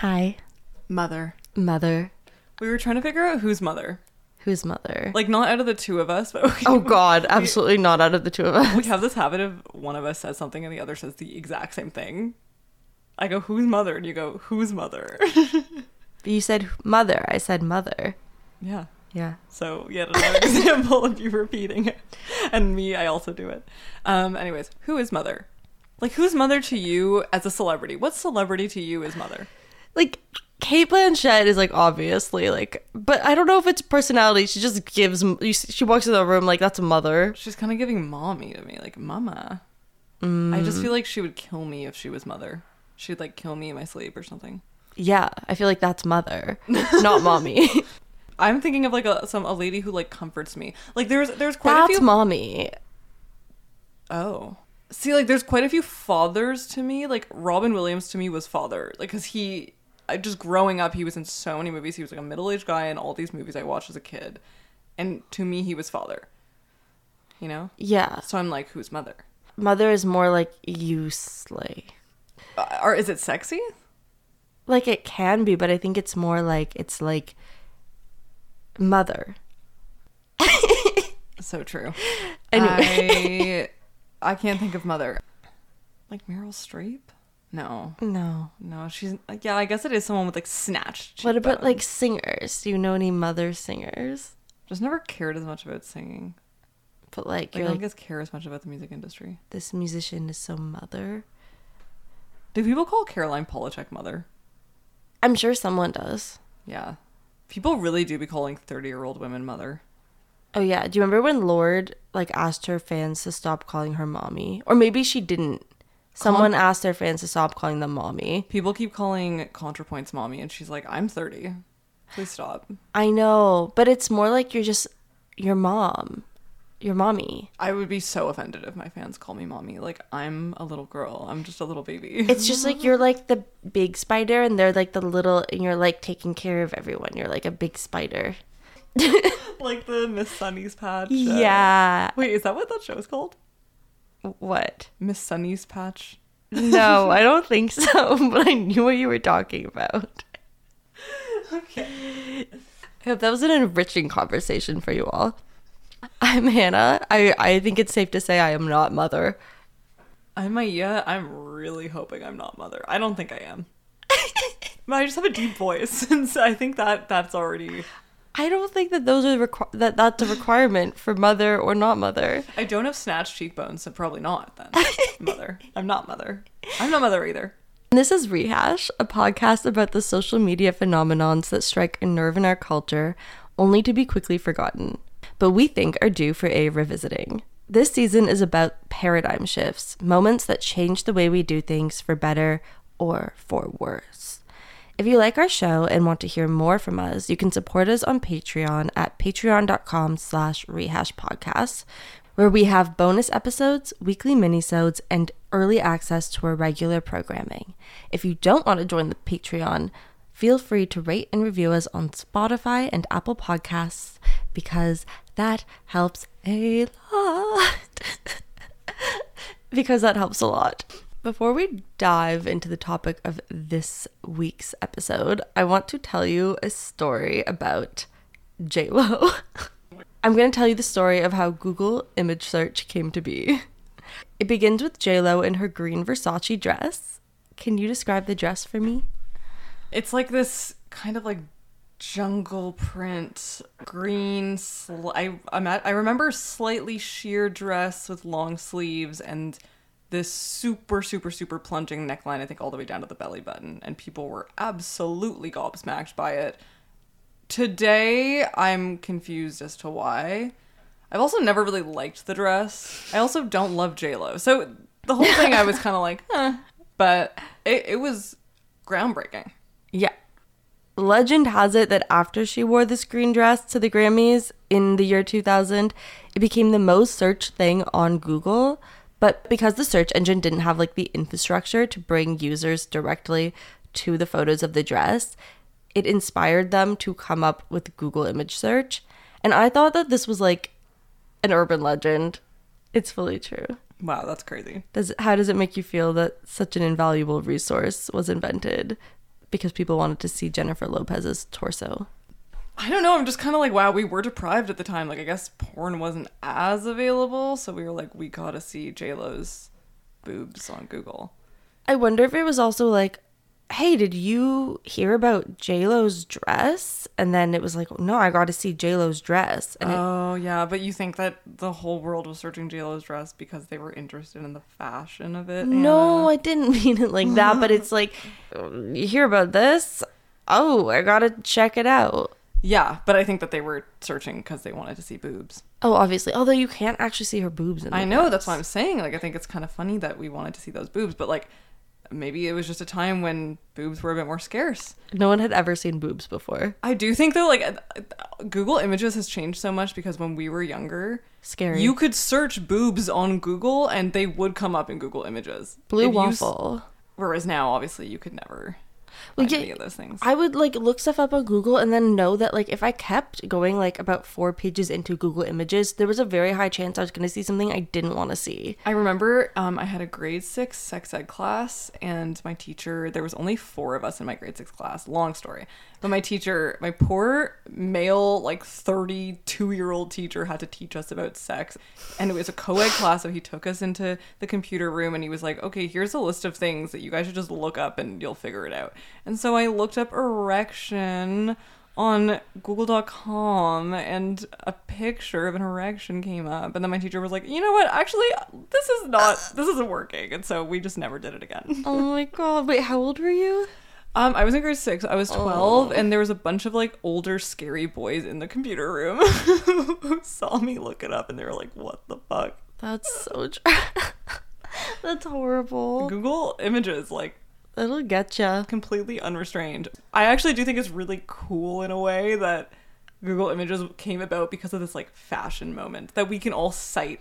Hi, Mother. mother. We were trying to figure out who's mother. Who's mother? Like, not out of the two of us, but we, oh God, absolutely not out of the two of us. we have this habit of one of us says something and the other says the exact same thing. I go, who's mother? And you go, who's mother? You said mother. I said mother. yeah. Yeah. So, yet another example of you repeating it. And me, I also do it. Um, anyways, who is mother? Like, who's mother to you as a celebrity? What celebrity to you is mother? Like Cate Blanchett is like obviously like, but I don't know if it's personality. She just gives. you She walks in the room like that's a mother. She's kind of giving mommy to me, like mama. Mm. I just feel like she would kill me if she was mother. She'd like kill me in my sleep or something. Yeah, I feel like that's mother, not mommy. I'm thinking of like a some a lady who like comforts me. Like there's there's quite that's a few. mommy. oh, see, like there's quite a few fathers to me. Like Robin Williams to me was father. Like because he, I just growing up, he was in so many movies. He was like a middle aged guy in all these movies I watched as a kid, and to me he was father. You know. Yeah, So I'm like, who's mother? mother is more like you slay. Uh, or is it sexy? Like it can be, but I think it's more like it's like mother. So true. Anyway. I I can't think of mother. Like Meryl Streep? No. No. No, she's like yeah, I guess it is someone with like snatched. What about like singers? Do you know any mother singers? just never cared as much about singing. But like Like, I don't like guess care as much about the music industry. this musician is so mother. Do people call Caroline Polachek mother? I'm sure someone does. Yeah. People really do be calling 30 year old women mother. Oh yeah. Do you remember when Lorde like asked her fans to stop calling her mommy? Or maybe she didn't. Someone asked their fans to stop calling them mommy. People keep calling ContraPoints mommy, and she's like, I'm 30. Please stop. I know, but it's more like you're just your mom. Your mommy. I would be so offended if my fans call me mommy. Like, I'm a little girl. I'm just a little baby. It's just like you're like the big spider and they're like the little and you're like taking care of everyone. You're like a big spider. like the Miss Sunny's patch. Yeah. Wait, is that what that show is called? What? Miss Sunny's patch. No, I don't think so, but I knew what you were talking about. Okay. I hope that was an enriching conversation for you all. I'm Hannah. I, I think it's safe to say I am not mother. I'm Maia. I'm really hoping I'm not mother. I don't think I am. but I just have a deep voice, and so I think that that's already. I don't think that those are requ- that that's a requirement for mother or not mother. I don't have snatched cheekbones, so probably not then. mother. I'm not mother. I'm not mother either. This is Rehash, a podcast about the social media phenomenons that strike a nerve in our culture, only to be quickly forgotten, but we think are due for a revisiting. This season is about paradigm shifts, moments that change the way we do things for better or for worse. If you like our show and want to hear more from us, you can support us on Patreon at patreon.com slash rehashpodcasts, where we have bonus episodes, weekly minisodes, and early access to our regular programming. If you don't want to join the Patreon, feel free to rate and review us on Spotify and Apple Podcasts because that helps a lot. because that helps a lot. Before we dive into the topic of this week's episode, I want to tell you a story about JLo. I'm going to tell you the story of how Google image search came to be. It begins with JLo in her green Versace dress. Can you describe the dress for me? It's like this kind of like jungle print green sl- I I'm at, I remember slightly sheer dress with long sleeves and this super super super plunging neckline I think all the way down to the belly button and people were absolutely gobsmacked by it. Today I'm confused as to why. I've also never really liked the dress. I also don't love JLo. So the whole thing I was kind of like, huh, but it, it was groundbreaking. Yeah. Legend has it that after she wore this green dress to the Grammys in the year 2000, it became the most searched thing on Google. But because the search engine didn't have like the infrastructure to bring users directly to the photos of the dress, it inspired them to come up with Google image search. And I thought that this was like an urban legend. It's fully true. Wow, that's crazy. Does how does it make you feel that such an invaluable resource was invented because people wanted to see Jennifer Lopez's torso. I don't know. I'm just kind of like, wow, we were deprived at the time. Like, I guess porn wasn't as available, so we were like, we gotta see J Lo's boobs on Google. I wonder if it was also like, hey, did you hear about JLo's dress? And then it was like, no, I got to see JLo's dress. And it, Oh yeah, but you think that the whole world was searching J Lo's dress because they were interested in the fashion of it? no, I didn't mean it like that. but it's like, you hear about this? Oh, I got to check it out. Yeah, but I think that they were searching because they wanted to see boobs. Oh, obviously. Although you can't actually see her boobs in the I know dress. that's what I'm saying. Like, I think it's kind of funny that we wanted to see those boobs, but like, maybe it was just a time when boobs were a bit more scarce. No one had ever seen boobs before. I do think though, like, Google Images has changed so much because when we were younger, Scary. you could search boobs on Google and they would come up in Google Images. Blue If you waffle. Whereas now, obviously, you could never Find yeah, any of those things. I would like look stuff up on Google and then know that like if I kept going like about four pages into Google Images, there was a very high chance I was going to see something I didn't want to see. I remember um, I had a grade six sex ed class, and my teacher, there was only four of us in my grade six class. Long story. But my teacher, my poor male, like 32 year old teacher, had to teach us about sex. And it was a co ed class, so he took us into the computer room and he was like, okay, here's a list of things that you guys should just look up and you'll figure it out. And so I looked up erection on google.com and a picture of an erection came up and then my teacher was like you know what actually this is not this isn't working and so we just never did it again Oh my god! Wait, how old were you? Um i was in grade six i was 12 and there was a bunch of like older scary boys in the computer room who saw me look it up and they were like what the fuck That's so. Tra- That's horrible. google images like it'll get ya. completely unrestrained. I actually do think it's really cool in a way that Google Images came about because of this like fashion moment that we can all cite.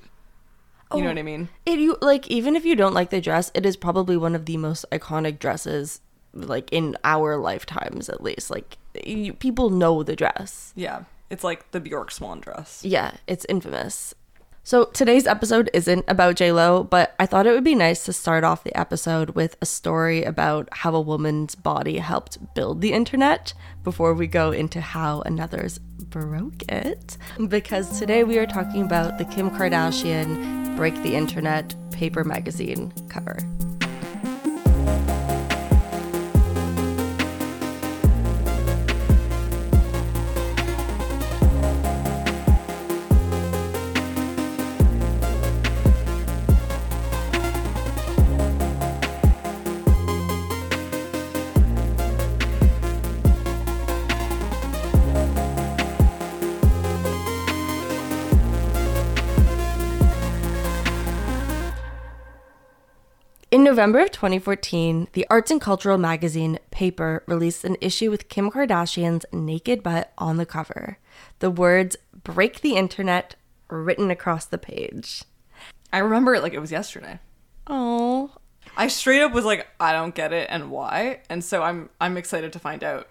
You know Oh. what I mean? It you like even if you don't like the dress, it is probably one of the most iconic dresses like in our lifetimes at least. Like you, people know the dress. Yeah. It's like the Bjork swan dress. Yeah, it's infamous. So today's episode isn't about J-Lo, but I thought it would be nice to start off the episode with a story about how a woman's body helped build the internet before we go into how another's broke it. Because today we are talking about the Kim Kardashian Break the Internet paper magazine cover. In November of 2014, the arts and cultural magazine Paper released an issue with Kim Kardashian's naked butt on the cover. The words break the internet written across the page. I remember it like it was yesterday. Oh, I straight up was like, I don't get it and why. And so I'm I'm excited to find out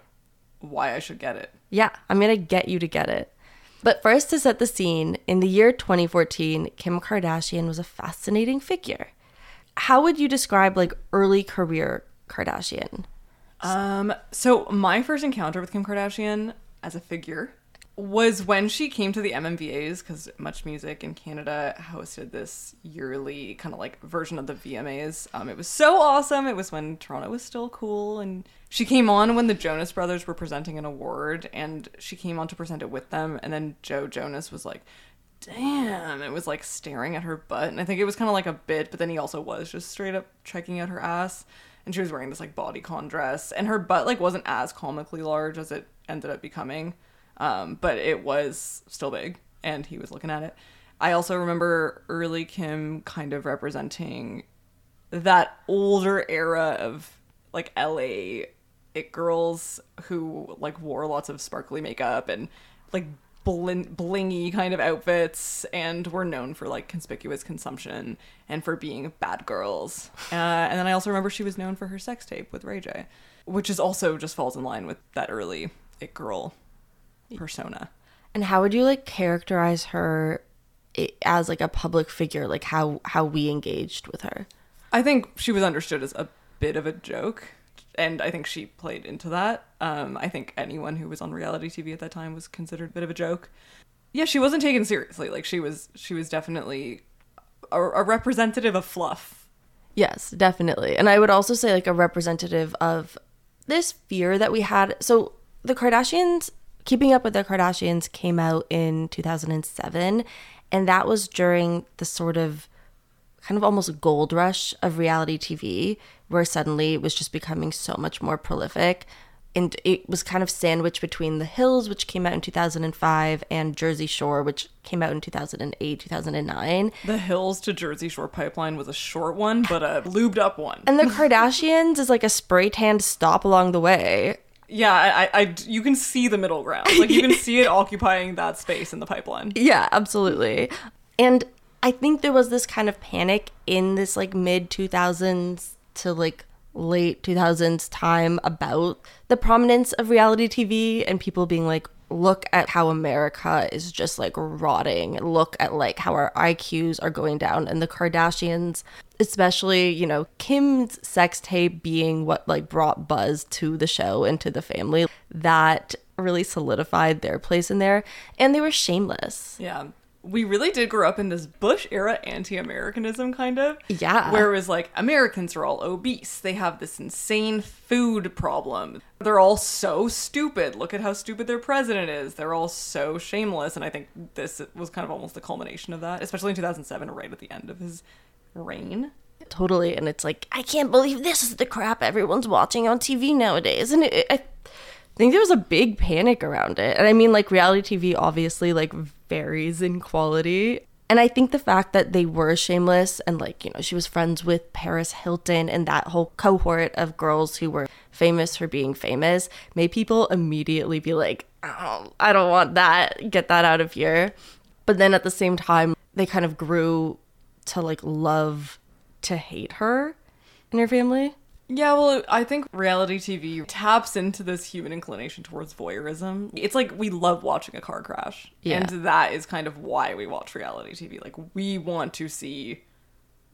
why I should get it. yeah, I'm gonna get you to get it. But first, to set the scene, in the year 2014, Kim Kardashian was a fascinating figure. How would you describe like early career Kardashian? Um, so my first encounter with Kim Kardashian as a figure was when she came to the MMVAs because Much Music in Canada hosted this yearly kind of like version of the VMAs. Um, it was so awesome. It was when Toronto was still cool, and she came on when the Jonas Brothers were presenting an award, and she came on to present it with them. And then Joe Jonas was like, "Damn!" It was like staring at her butt, and I think it was kind of like a bit, but then he also was just straight up checking out her ass and she was wearing this like bodycon dress and her butt like wasn't as comically large as it ended up becoming um, but it was still big and he was looking at it i also remember early kim kind of representing that older era of like la it girls who like wore lots of sparkly makeup and like blin- blingy kind of outfits and were known for like conspicuous consumption and for being bad girls. Uh, and then I also remember she was known for her sex tape with Ray J, which is also just falls in line with that early it girl persona. And how would you like characterize her as like a public figure? Like how how we engaged with her? I think she was understood as a bit of a joke and I think she played into that. Um, I think anyone who was on reality TV at that time was considered a bit of a joke. Yeah, she wasn't taken seriously. Like she was, she was definitely a, a representative of fluff. Yes, definitely. And I would also say like a representative of this fear that we had. So the Kardashians, Keeping Up with the Kardashians came out in 2007 and that was during the sort of kind of almost gold rush of reality TV where suddenly it was just becoming so much more prolific and it was kind of sandwiched between The Hills, which came out in 2005, and Jersey Shore, which came out in 2008, 2009. The Hills to Jersey Shore pipeline was a short one, but a lubed up one. And The Kardashians is like a spray tan stop along the way. Yeah, I, I, you can see the middle ground. Like you can see it occupying that space in the pipeline. Yeah, absolutely. And I think there was this kind of panic in this like mid 2000s to like late 2000s time about the prominence of reality TV and people being like, look at how America is just like rotting. Look at like how our IQs are going down. And the Kardashians, especially, you know, Kim's sex tape being what like brought buzz to the show and to the family, that really solidified their place in there. And they were shameless. Yeah we really did grow up in this Bush era anti Americanism kind of. Yeah. Where it was like, Americans are all obese. They have this insane food problem. They're all so stupid. Look at how stupid their president is. They're all so shameless. And I think this was kind of almost the culmination of that, especially in 2007, right at the end of his reign. Totally. And it's like, I can't believe this is the crap everyone's watching on TV nowadays. And it, I think there was a big panic around it. And I mean, like, reality TV obviously, like, varies in quality. And I think the fact that they were shameless and like, you know, she was friends with Paris Hilton and that whole cohort of girls who were famous for being famous made people immediately be like, oh, I don't want that. Get that out of here. But then at the same time, they kind of grew to like love to hate her and her family. Yeah, well, I think reality TV taps into this human inclination towards voyeurism. It's like we love watching a car crash. Yeah. And that is kind of why we watch reality TV. Like, we want to see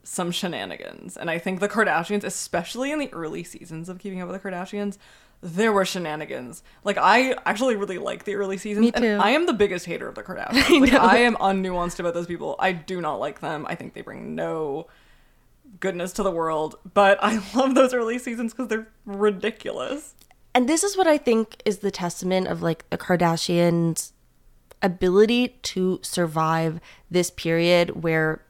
some shenanigans. And I think the Kardashians, especially in the early seasons of Keeping Up with the Kardashians, there were shenanigans. Like I actually really like the early seasons. Me too. And I am the biggest hater of the Kardashians. I, like, I am unnuanced about those people. I do not like them. I think they bring no goodness to the world, but I love those early seasons because they're ridiculous. And this is what I think is the testament of like the Kardashians' ability to survive this period where,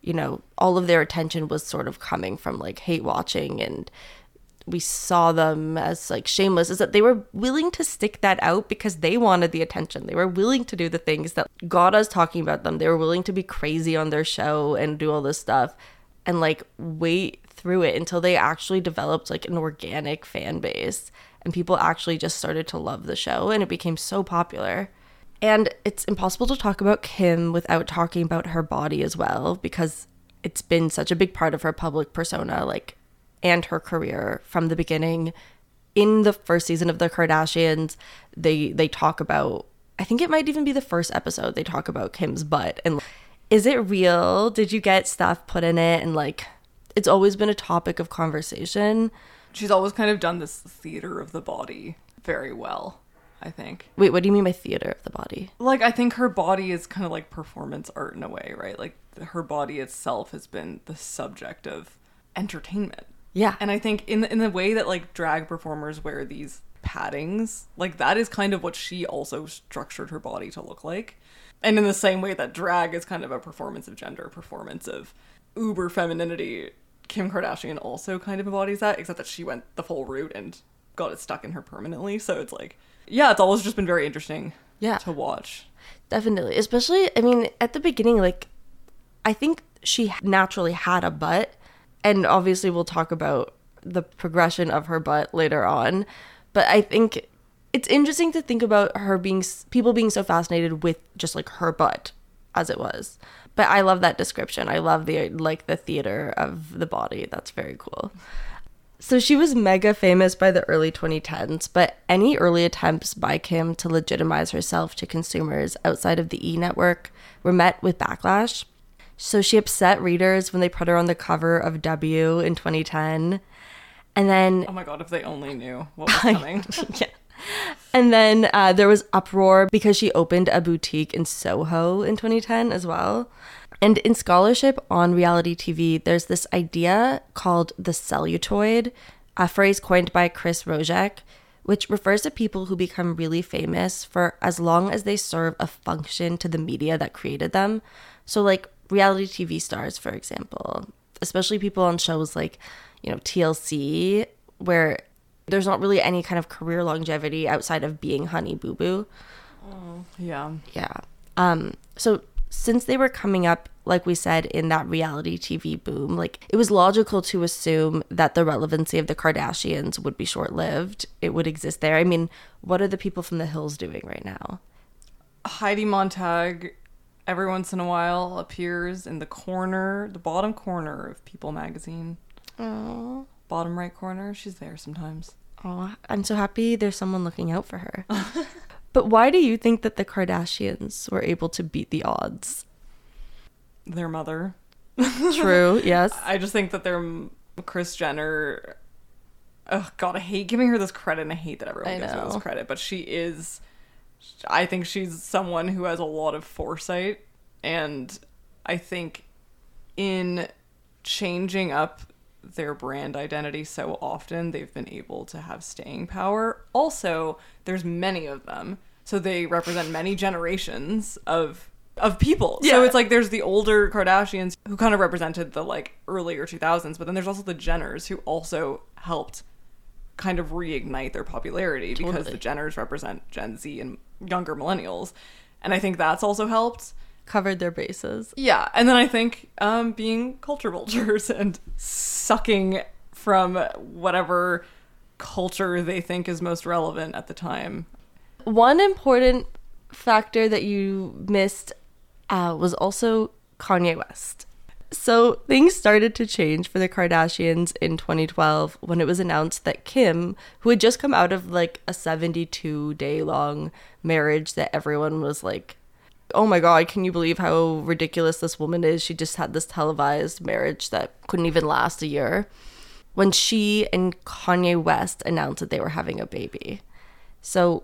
you know, all of their attention was sort of coming from like hate watching and we saw them as like shameless is that they were willing to stick that out because they wanted the attention. They were willing to do the things that got us talking about them. They were willing to be crazy on their show and do all this stuff and like wait through it until they actually developed like an organic fan base and people actually just started to love the show and it became so popular. And it's impossible to talk about Kim without talking about her body as well because it's been such a big part of her public persona like and her career from the beginning. In the first season of the Kardashians, they they talk about I think it might even be the first episode they talk about Kim's butt and is it real? Did you get stuff put in it? And like, it's always been a topic of conversation. She's always kind of done this theater of the body very well, I think. Wait, what do you mean by theater of the body? Like, I think her body is kind of like performance art in a way, right? Like, her body itself has been the subject of entertainment. Yeah. And I think in the, in the way that like drag performers wear these paddings, like that is kind of what she also structured her body to look like. And in the same way that drag is kind of a performance of gender, a performance of uber femininity, Kim Kardashian also kind of embodies that, except that she went the full route and got it stuck in her permanently. So it's like, yeah, it's always just been very interesting yeah. to watch. Definitely. Especially, I mean, at the beginning, like, I think she naturally had a butt. And obviously, we'll talk about the progression of her butt later on. But I think it's interesting to think about her being people being so fascinated with just like her butt as it was. But i love that description. I love the like the theater of the body. That's very cool. So she was mega famous by the early 2010s but any early attempts by kim to legitimize herself to consumers outside of the e network were met with backlash. So she upset readers when they put her on the cover of w in 2010 And then Oh my god, if they only knew what was coming. yeah. And then uh, there was uproar because she opened a boutique in Soho in 2010 as well. And in scholarship on reality TV, there's this idea called the celetoid, a phrase coined by Chris Rojek, which refers to people who become really famous for as long as they serve a function to the media that created them. So, like reality TV stars, for example, especially people on shows like, you know, TLC, where there's not really any kind of career longevity outside of being Honey Boo Boo. yeah. Yeah. Um, so since they were coming up, like we said, in that reality TV boom, like it was logical to assume that the relevancy of the Kardashians would be short lived. It would exist there. I mean, what are the people from the hills doing right now? Heidi Montag every once in a while appears in the corner, the bottom corner of People magazine. Oh, Bottom right corner. She's there sometimes. Oh, I'm so happy there's someone looking out for her. but why do you think that the Kardashians were able to beat the odds? Their mother. True, yes. I just think that their Kris Jenner. Oh God, I hate giving her this credit, and I hate that everyone I gives her this credit. But she is. I think she's someone who has a lot of foresight, and I think in changing up their brand identity so often, they've been able to have staying power. Also, there's many of them, so they represent many generations of of people. Yeah. So it's like there's the older Kardashians who kind of represented the like earlier 2000s, but then there's also the Jenners who also helped kind of reignite their popularity because the Jenners represent Gen Z and younger millennials. And I think that's also helped. Covered their bases. Yeah, and then I think um, being culture vultures and sucking from whatever culture they think is most relevant at the time. One important factor that you missed uh, was also Kanye West. So things started to change for the Kardashians in 2012 when it was announced that Kim, who had just come out of like a 72 day long marriage that everyone was like, oh my god, can you believe how ridiculous this woman is? She just had this televised marriage that couldn't even last a year. When she and Kanye West announced that they were having a baby. So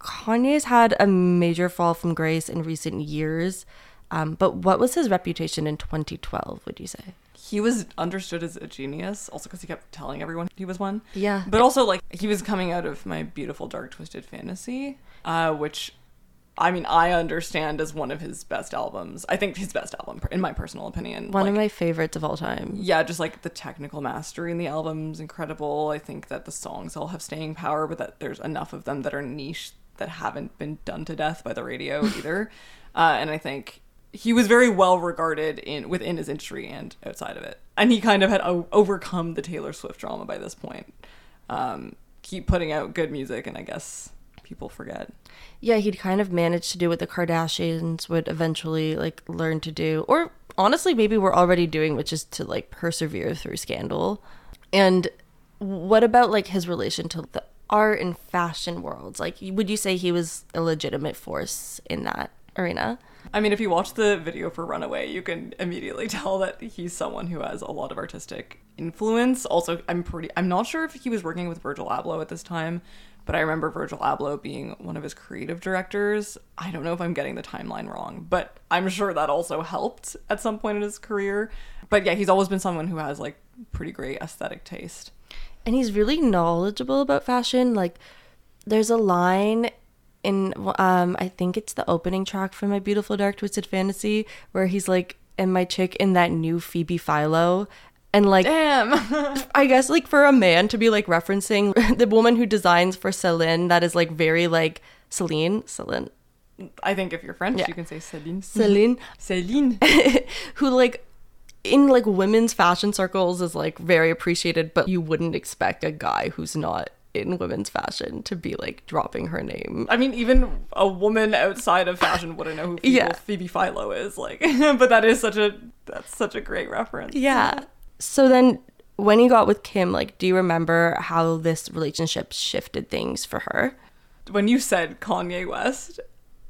Kanye's had a major fall from grace in recent years. Um, but what was his reputation in 2012, would you say? He was understood as a genius, also because he kept telling everyone he was one. Yeah. But also, like, he was coming out of my beautiful, dark, twisted fantasy, uh, which, I mean, I understand as one of his best albums. I think his best album, in my personal opinion. One Like, of my favorites of all time. yeah, just like the technical mastery in the album's incredible. I think that the songs all have staying power, but that there's enough of them that are niche that haven't been done to death by the radio either. Uh, and I think he was very well regarded in within his industry and outside of it. And he kind of had o- overcome the Taylor Swift drama by this point. Um, keep putting out good music, and I guess people forget. Yeah, he'd kind of managed to do what the Kardashians would eventually like learn to do, or honestly, maybe we're already doing, which is to like persevere through scandal. And what about like his relation to the art and fashion worlds? Like, would you say he was a legitimate force in that arena? I mean, if you watch the video for Runaway, you can immediately tell that he's someone who has a lot of artistic influence. Also, I'm pretty I'm not sure if he was working with Virgil Abloh at this time, but I remember Virgil Abloh being one of his creative directors. I don't know if I'm getting the timeline wrong, but I'm sure that also helped at some point in his career. But yeah, he's always been someone who has like pretty great aesthetic taste. and he's really knowledgeable about fashion like there's a line in um i think it's the opening track from my beautiful dark twisted fantasy where he's like and my chick in that new phoebe philo and like Damn. i guess like for a man to be like referencing the woman who designs for celine that is like very like celine celine I think if you're French, Yeah. you can say Celine. celine Celine. who like in like women's fashion circles is like very appreciated but you wouldn't expect a guy who's not in women's fashion to be like dropping her name I mean, even a woman outside of fashion wouldn't know who Phoebe, Yeah. Phoebe Philo is. Like, but that is such a that's such a great reference. yeah so then when you got with kim like do you remember how this relationship shifted things for her When you said Kanye West,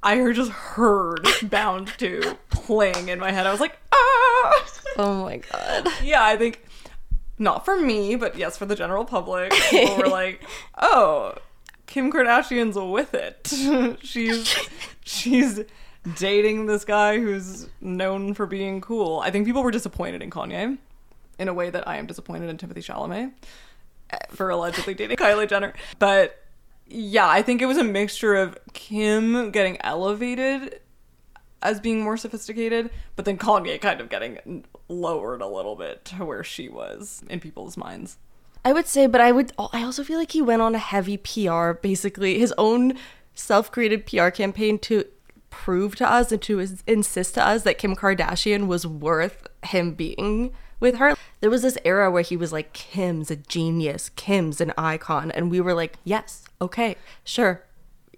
I heard just heard Bound to playing in my head. I was like, ah. oh my god Yeah, I think not for me, but yes, for the general public. People were like, "Oh, Kim Kardashian's with it. she's she's dating this guy who's known for being cool." I think people were disappointed in Kanye in a way that I am disappointed in Timothée Chalamet eh, for allegedly dating Kylie Jenner. But yeah, I think it was a mixture of Kim getting elevated as being more sophisticated, but then Kanye kind of getting lowered a little bit to where she was in people's minds. I would say, but I would I also feel like he went on a heavy PR, basically his own self-created PR campaign to prove to us and to insist to us that Kim Kardashian was worth him being with her. There was this era where he was like, Kim's a genius, Kim's an icon. And we were like, yes, okay, sure.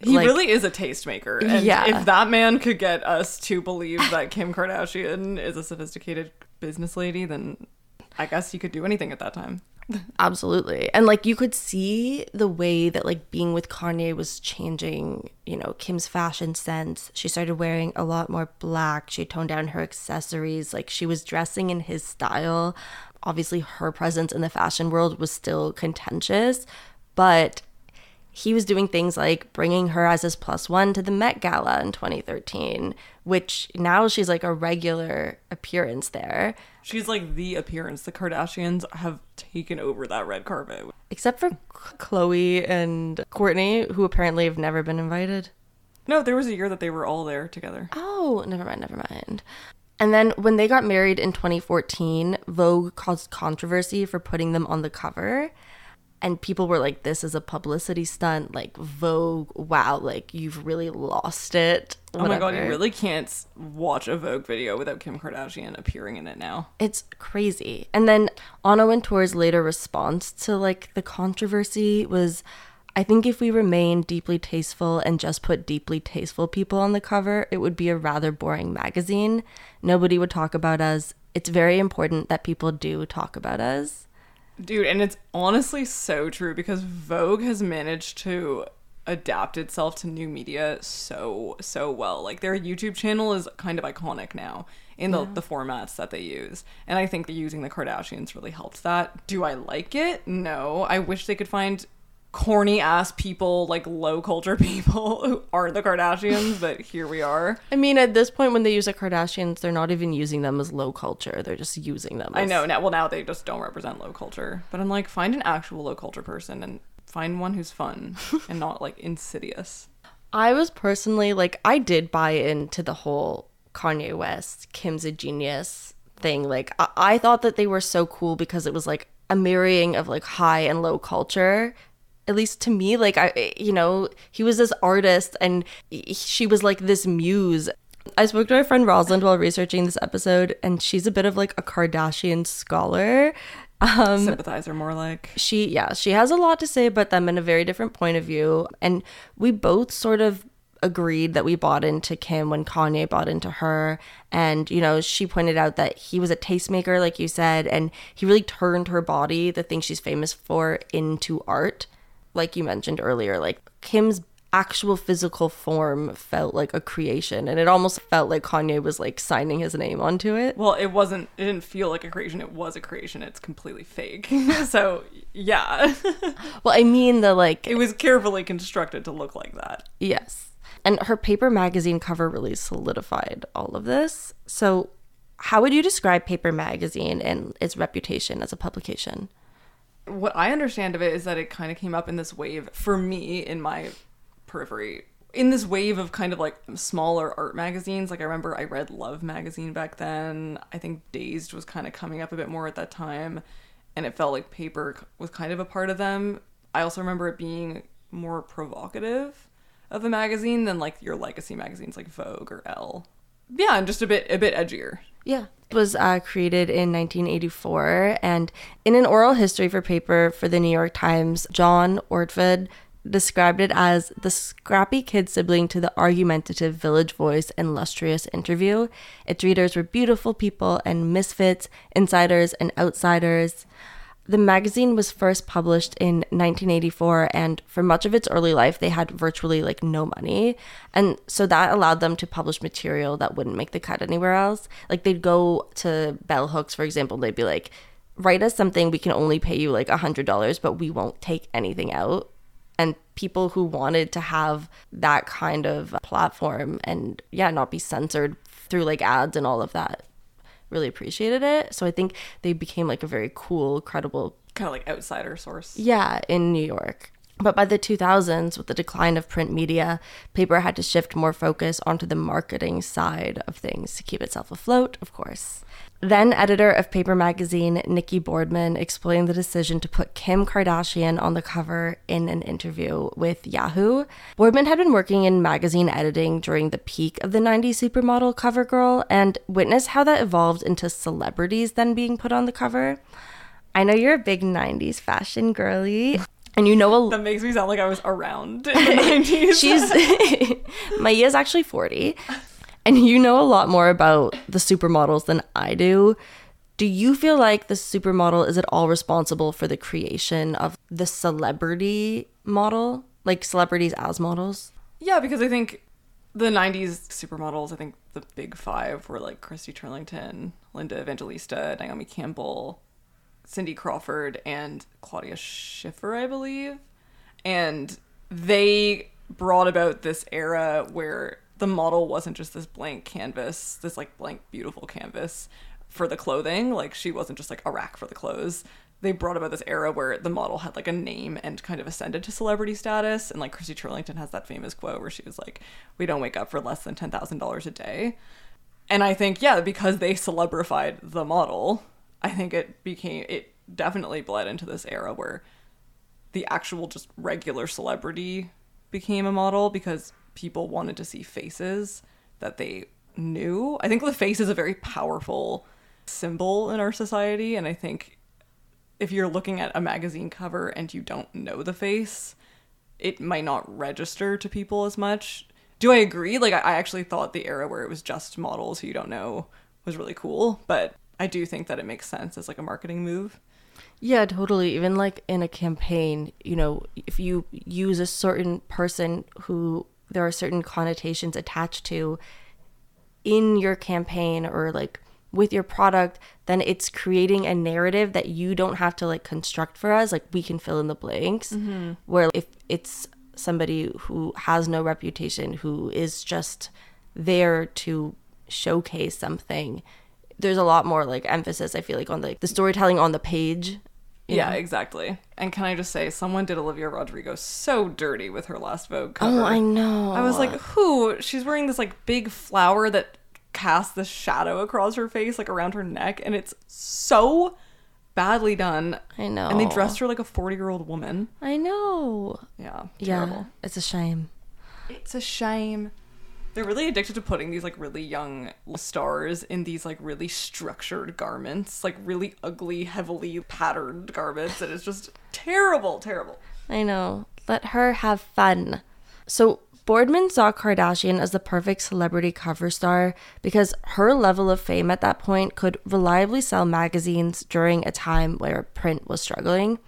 He Like- really is a tastemaker. And Yeah. if that man could get us to believe that Kim Kardashian is a sophisticated business lady, then I guess he could do anything at that time. Absolutely. And like you could see the way that like being with Kanye was changing, you know, Kim's fashion sense. She started wearing a lot more black. She toned down her accessories. Like she was dressing in his style. Obviously, her presence in the fashion world was still contentious, but he was doing things like bringing her as his plus one to the Met Gala in 2013, which now she's like a regular appearance there. She's like the appearance. The Kardashians have taken over that red carpet. Except for Khloé and Kourtney, who apparently have never been invited. No, there was a year that they were all there together. Oh, never mind, never mind. And then when they got married in 2014, Vogue caused controversy for putting them on the cover. And people were like, this is a publicity stunt. Like, Vogue, wow, like, you've really lost it. Oh my god, you really can't watch a Vogue video without Kim Kardashian appearing in it now. It's crazy. And then Anna Wintour's later response to like the controversy was I think if we remain deeply tasteful and just put deeply tasteful people on the cover, it would be a rather boring magazine. Nobody would talk about us. It's very important that people do talk about us. Dude, and it's honestly so true because Vogue has managed to adapt itself to new media so so well. Like their YouTube channel is kind of iconic now in the, the formats that they use. And I think that using the Kardashians really helped that. Do I like it? No. I wish they could find corny ass people like low culture people who aren't the Kardashians, but here we are. I mean, at this point, when they use the Kardashians, they're not even using them as low culture. They're just using them. I know now. Well, now they just don't represent low culture. But I'm like, find an actual low culture person and find one who's fun and not like insidious. I was personally like, I did buy into the whole Kanye West, Kim's a genius thing. Like, I, I thought that they were so cool because it was like a marrying of like high and low culture. At least to me, like, I, you know, he was this artist and he- she was like this muse. I spoke to my friend Rosalind while researching this episode, and she's a bit of like a Kardashian scholar. Um, Sympathizer more like. she yeah she has a lot to say about them in a very different point of view and we both sort of agreed that we bought into kim when kanye bought into her and you know she pointed out that he was a tastemaker like you said and he really turned her body the thing she's famous for into art like you mentioned earlier like kim's actual physical form felt like a creation and it almost felt like kanye was like signing his name onto it Well, it wasn't. It didn't feel like a creation. It was a creation. It's completely fake. so yeah, well i mean the like it was carefully constructed to look like that. Yes. And her paper magazine cover really solidified all of this. So, how would you describe Paper Magazine and its reputation as a publication? What I understand of it is that it kind of came up in this wave for me in my periphery in this wave of kind of like smaller art magazines. Like I remember I read Love magazine back then. I think Dazed was kind of coming up a bit more at that time and it felt like paper was kind of a part of them. I also remember it being more provocative of a magazine than like your legacy magazines like Vogue or Elle. Yeah and just a bit a bit edgier Yeah. It was uh, created in 1984. And in an oral history for paper for the New York Times, John Ortford described it as the scrappy kid sibling to the argumentative Village Voice and lustrous interview. Its readers were beautiful people and misfits, insiders and outsiders. The magazine was first published in 1984, and for much of its early life, they had virtually like no money. And so that allowed them to publish material that wouldn't make the cut anywhere else. Like they'd go to Bell Hooks, for example, they'd be like, write us something, we can only pay you like a $100, but we won't take anything out. And people who wanted to have that kind of platform and, yeah, not be censored through like ads and all of that really appreciated it. So I think they became like a very cool, credible Kind of like outsider source. yeah, in New York. But by the 2000s, with the decline of print media, paper had to shift more focus onto the marketing side of things to keep itself afloat, of course. Then editor of Paper Magazine, Mickey Boardman, explained the decision to put Kim Kardashian on the cover in an interview with Yahoo. Boardman had been working in magazine editing during the peak of the 90s supermodel cover girl and witnessed how that evolved into celebrities then being put on the cover. I know you're a big 90s fashion girly, and you know a That makes me sound like I was around in the 90s. She's Maia is actually 40 and you know a lot more about the supermodels than I do. Do you feel like the supermodel is at all responsible for the creation of the celebrity model? Like celebrities as models? Yeah, because I think the 90s supermodels, I think the big five were like Christy Turlington, Linda Evangelista, Naomi Campbell, Cindy Crawford, and Claudia Schiffer, I believe. And they brought about this era where the model wasn't just this blank canvas, this like blank, beautiful canvas for the clothing. Like she wasn't just like a rack for the clothes. They brought about this era where the model had like a name and kind of ascended to celebrity status. And like Christy Turlington has that famous quote where she was like, We don't wake up for less than $10,000 a day. And I think, yeah, because they celebrified the model, I think it became, it definitely bled into this era where the actual just regular celebrity became a model because people wanted to see faces that they knew. I think the face is a very powerful symbol in our society. And I think if you're looking at a magazine cover and you don't know the face, it might not register to people as much. Do I agree? Like, I actually thought the era where it was just models who you don't know was really cool, but I do think that it makes sense as like a marketing move. Yeah, totally. Even like in a campaign, you know, if you use a certain person who there are certain connotations attached to in your campaign or like with your product, then it's creating a narrative that you don't have to like construct for us. Like we can fill in the blanks. Mm-hmm. Where if it's somebody who has no reputation, who is just there to showcase something, there's a lot more like emphasis, I feel like, on like the storytelling on the page. Yeah, know? exactly. And can I just say, someone did Olivia Rodrigo so dirty with her last Vogue oh, cover. Oh, I know. I was like, who? She's wearing this like big flower that casts this shadow across her face, like around her neck, and it's so badly done. I know. And they dressed her like a 40 year old woman. I know. Yeah, Yeah, terrible. it's a shame. It's a shame. They're really addicted to putting these like really young stars in these like really structured garments, like really ugly, heavily patterned garments, and it's just terrible, terrible. I know. Let her have fun. So, Boardman saw Kardashian as the perfect celebrity cover star because her level of fame at that point could reliably sell magazines during a time where print was struggling.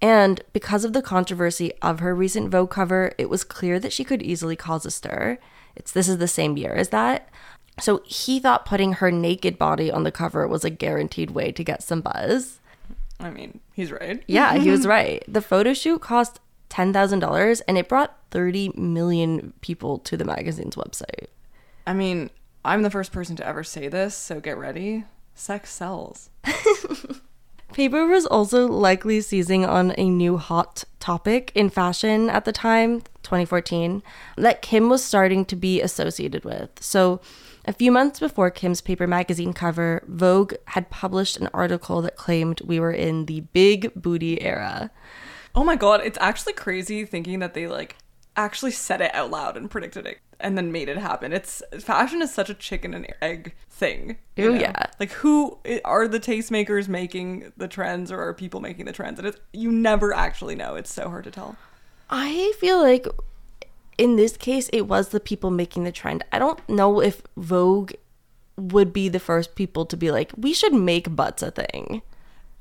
And because of the controversy of her recent Vogue cover, it was clear that she could easily cause a stir. It's this is the same year as that. So he thought putting her naked body on the cover was a guaranteed way to get some buzz. I mean, he's right. Yeah, he was right. The photo shoot cost $10,000 and it brought 30 million people to the magazine's website. I mean, I'm the first person to ever say this, so get ready. Sex sells. Paper was also likely seizing on a new hot topic in fashion at the time, 2014, that Kim was starting to be associated with. So, a few months before Kim's Paper magazine cover, Vogue had published an article that claimed we were in the big booty era. Oh my god, it's actually crazy thinking that they like actually said it out loud and predicted it and then made it happen. It's fashion is such a chicken and egg thing. you oh, know? yeah. Like who are the tastemakers making the trends or are people making the trends? And it's you never actually know. It's so hard to tell. I feel like in this case, it was the people making the trend. I don't know if Vogue would be the first people to be like, we should make butts a thing.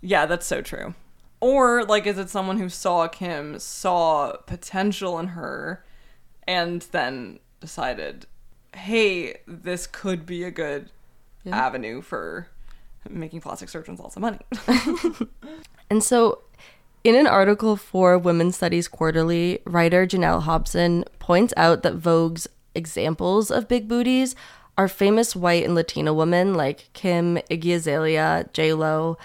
Yeah, that's so true. Or like is it someone who saw Kim, saw potential in her and then decided, "Hey, this could be a good avenue for making plastic surgeons lots of money. And so, in an article for Women's Studies Quarterly, writer Janell Hobson points out that Vogue's examples of big booties are famous white and Latina women like Kim, Iggy Azalea, J Lo,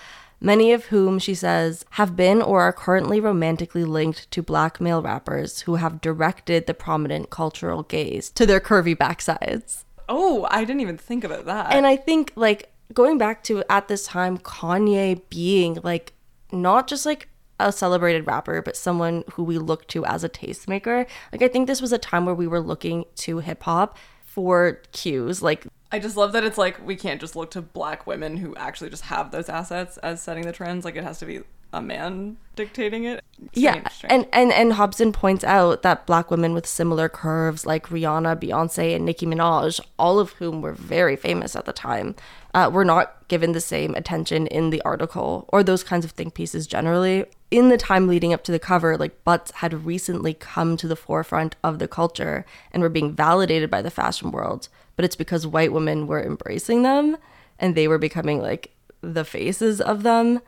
many of whom, she says, have been or are currently romantically linked to black male rappers who have directed the prominent cultural gaze to their curvy backsides. oh, I didn't even think about that. And I think like going back to at this time Kanye being like not just like a celebrated rapper but someone who we look to as a tastemaker. Like I think this was a time where we were looking to hip hop for cues like I just love that it's like we can't just look to black women who actually just have those assets as setting the trends. Like it has to be a man dictating it. yeah, Strange, strange. and and and Hobson points out that black women with similar curves like Rihanna, Beyonce, and Nicki Minaj, all of whom were very famous at the time, uh, were not given the same attention in the article or those kinds of think pieces generally. In the time leading up to the cover, like butts had recently come to the forefront of the culture and were being validated by the fashion world, but it's because white women were embracing them and they were becoming like the faces of them.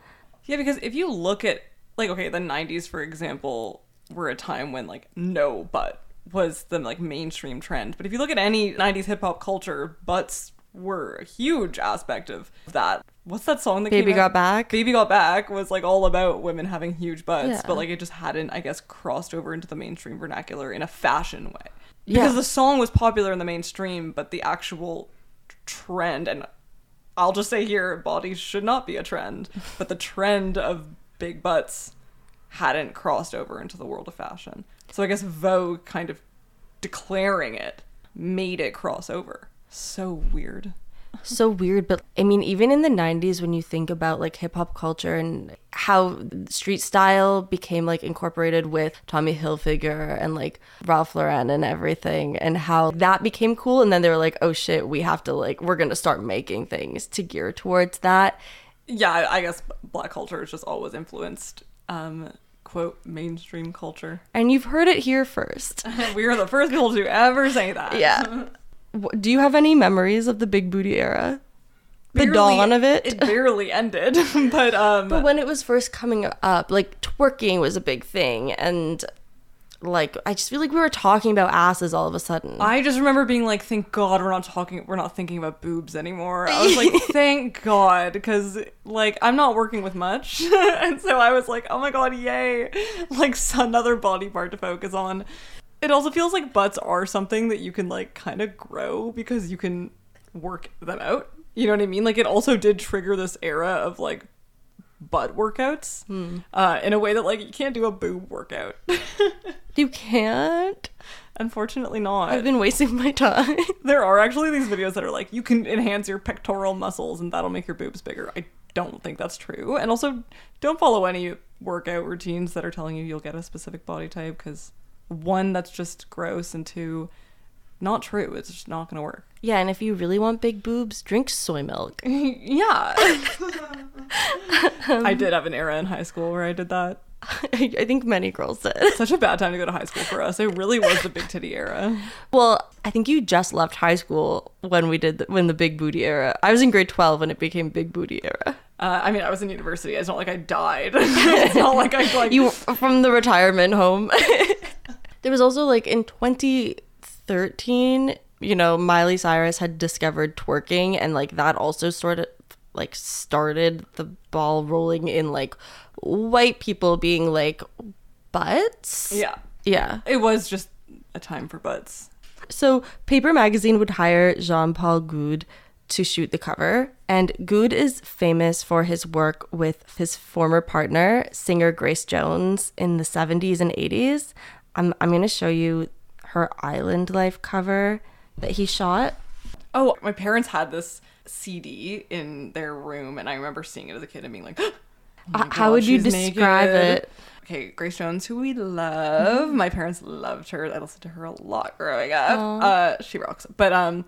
Yeah, because if you look at like okay, the '90s, for example, were a time when like no butt was the like mainstream trend. But if you look at any '90s hip hop culture, butts were a huge aspect of that. What's that song that Baby came out? Got Back? Baby Got Back was like all about women having huge butts, Yeah. but like it just hadn't, I guess, crossed over into the mainstream vernacular in a fashion way. Yeah. Because the song was popular in the mainstream, but the actual trend and I'll just say here, bodies should not be a trend, but the trend of big butts hadn't crossed over into the world of fashion. So I guess Vogue kind of declaring it made it cross over. So weird. So weird but i mean even in the 90s when you think about like hip hop culture and how street style became like incorporated with tommy hilfiger and like ralph lauren and everything and how that became cool and then they were like oh shit we have to like we're gonna start making things to gear towards that Yeah, I guess black culture is just always influenced um quote mainstream culture. and you've heard it here first we are the first people to ever say that. yeah do you have any memories of the big booty era the Barely- dawn of it, It barely ended, but um But when it was first coming up, like twerking was a big thing, and like I just feel like we were talking about asses all of a sudden. I just remember being like, "Thank God we're not talking, we're not thinking about boobs anymore." I was like, "Thank God," because like I'm not working with much, and so I was like, "Oh my God, yay!" Like another body part to focus on. It also feels like butts are something that you can like kind of grow because you can work them out. You know what I mean? Like it also did trigger this era of like butt workouts uh, in a way that like you can't do a boob workout. you can't. Unfortunately, not. I've been wasting my time. There are actually these videos that are like you can enhance your pectoral muscles and that'll make your boobs bigger. I don't think that's true. And also, don't follow any workout routines that are telling you you'll get a specific body type because one, that's just gross, and two, not true. It's just not going to work. yeah, and if you really want big boobs, drink soy milk. yeah. I did have an era in high school where I did that. I think many girls did. Such a bad time to go to high school for us. It really was the big titty era. Well, I think you just left high school when we did the, when the big booty era. I was in grade twelve when it became big booty era. Uh, I mean, I was in university. It's not like I died. it's not like I like you from the retirement home. there was also like in 2013, you know, Miley Cyrus had discovered twerking and like that also sort of like started the ball rolling in like white people being like butts. Yeah. Yeah. It was just a time for butts. So Paper Magazine would hire Jean-Paul Goude to shoot the cover, and Goude is famous for his work with his former partner, singer Grace Jones, in the 70s and 80s. I'm I'm gonna show you her Island Life cover that he shot. Oh, my parents had this CD in their room, and I remember seeing it as a kid and being like, oh my How God, would you describe naked. it? Okay, Grace Jones, who we love. My parents loved her. I listened to her a lot growing up. Uh, she rocks. But um,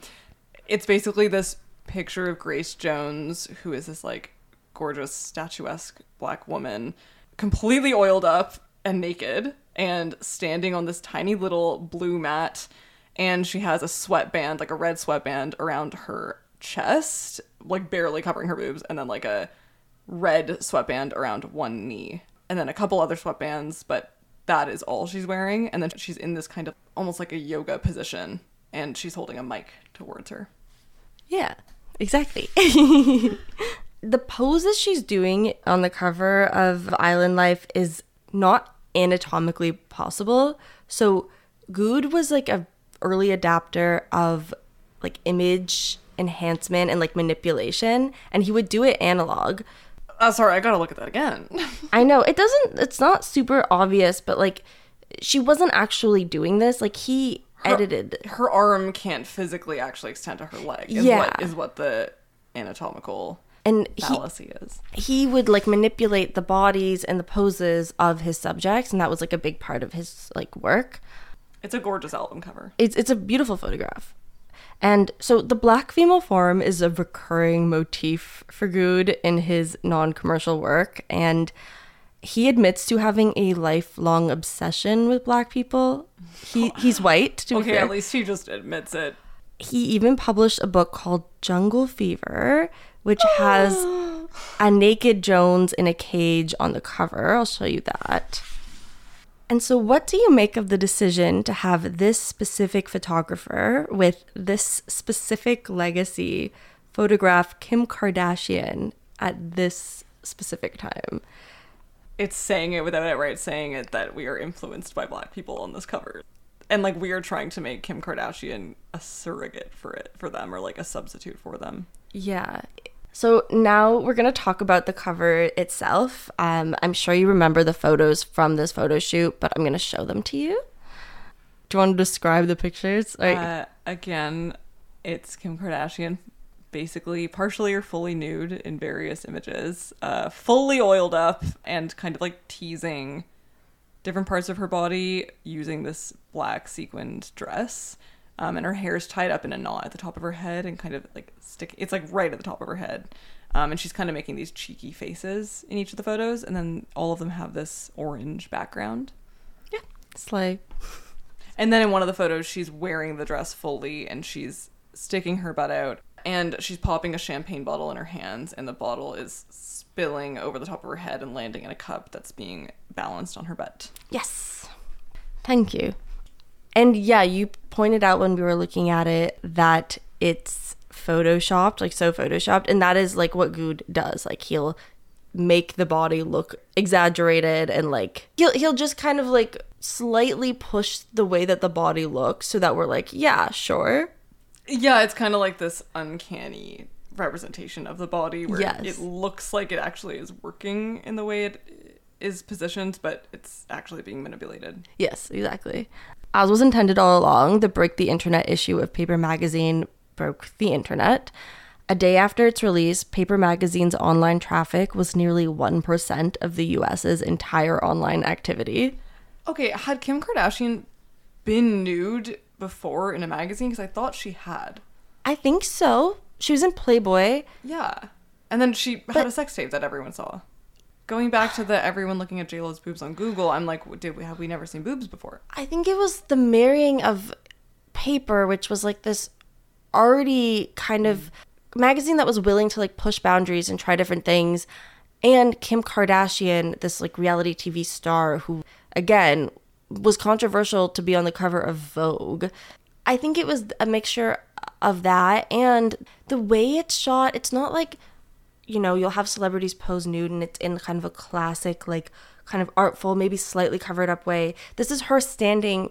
it's basically this picture of Grace Jones, who is this like gorgeous, statuesque black woman, completely oiled up and naked, and standing on this tiny little blue mat. And she has a sweatband, like a red sweatband, around her chest. like barely covering her boobs, and then like a red sweatband around one knee, and then a couple other sweatbands, but that is all she's wearing. And then she's in this kind of almost like a yoga position, and she's holding a mic towards her. Yeah, exactly. the poses she's doing on the cover of Island Life is not anatomically possible. So Goude was like a early adapter of like image enhancement and like manipulation and he would do it analog. Uh, sorry, I gotta look at that again. I know it doesn't it's not super obvious but like she wasn't actually doing this like he edited her arm can't physically actually extend to her leg. Is Yeah. what, is what the anatomical and he, fallacy is. he would like manipulate the bodies and the poses of his subjects and that was like a big part of his like work It's a gorgeous album cover. it's it's a beautiful photograph and so the black female form is a recurring motif for Goude in his non-commercial work and he admits to having a lifelong obsession with black people he he's white to be Okay, at least he just admits it. he even published a book called Jungle Fever, which has a naked Jones in a cage on the cover. I'll show you that. And so, what do you make of the decision to have this specific photographer with this specific legacy photograph Kim Kardashian at this specific time? It's saying it without outright saying it that we are influenced by black people on this cover. And like we are trying to make Kim Kardashian a surrogate for it for them or like a substitute for them. Yeah. So now we're going to talk about the cover itself. Um, I'm sure you remember the photos from this photo shoot, but I'm going to show them to you. Do you want to describe the pictures? Like, Uh, again, it's Kim Kardashian, basically partially or fully nude in various images, uh, fully oiled up and kind of like teasing different parts of her body using this black sequined dress. Um, and her hair is tied up in a knot at the top of her head and kind of like stick. It's like right at the top of her head. Um, and she's kind of making these cheeky faces in each of the photos, and then all of them have this orange background. yeah, slay. And then in one of the photos, she's wearing the dress fully and she's sticking her butt out and she's popping a champagne bottle in her hands, and the bottle is spilling over the top of her head and landing in a cup that's being balanced on her butt. Yes. Thank you. And yeah, you pointed out when we were looking at it that it's photoshopped, like so photoshopped, and that is like what Goude does. Like he'll make the body look exaggerated and like he'll he'll just kind of like slightly push the way that the body looks so that we're like, yeah, sure. Yeah, it's kind of like this uncanny representation of the body where Yes. it looks like it actually is working in the way it is positioned, but it's actually being manipulated. Yes, exactly. As was intended all along, the Break the Internet issue of Paper Magazine broke the internet. A day after its release, Paper Magazine's online traffic was nearly 1% of the US's entire online activity. Okay, had Kim Kardashian been nude before in a magazine? Because I thought she had. I think so. She was in Playboy. Yeah. And then she had a sex tape that everyone saw. Going back to the everyone looking at JLo's boobs on Google, I'm like, did we have we never seen boobs before? I think it was the marrying of Paper, which was like this already kind of magazine that was willing to like push boundaries and try different things. And Kim Kardashian, this like reality TV star who, again, was controversial to be on the cover of Vogue. I think it was a mixture of that and the way it's shot. It's not like, you know, you'll have celebrities pose nude and it's in kind of a classic, like, kind of artful, maybe slightly covered up way. This is her standing,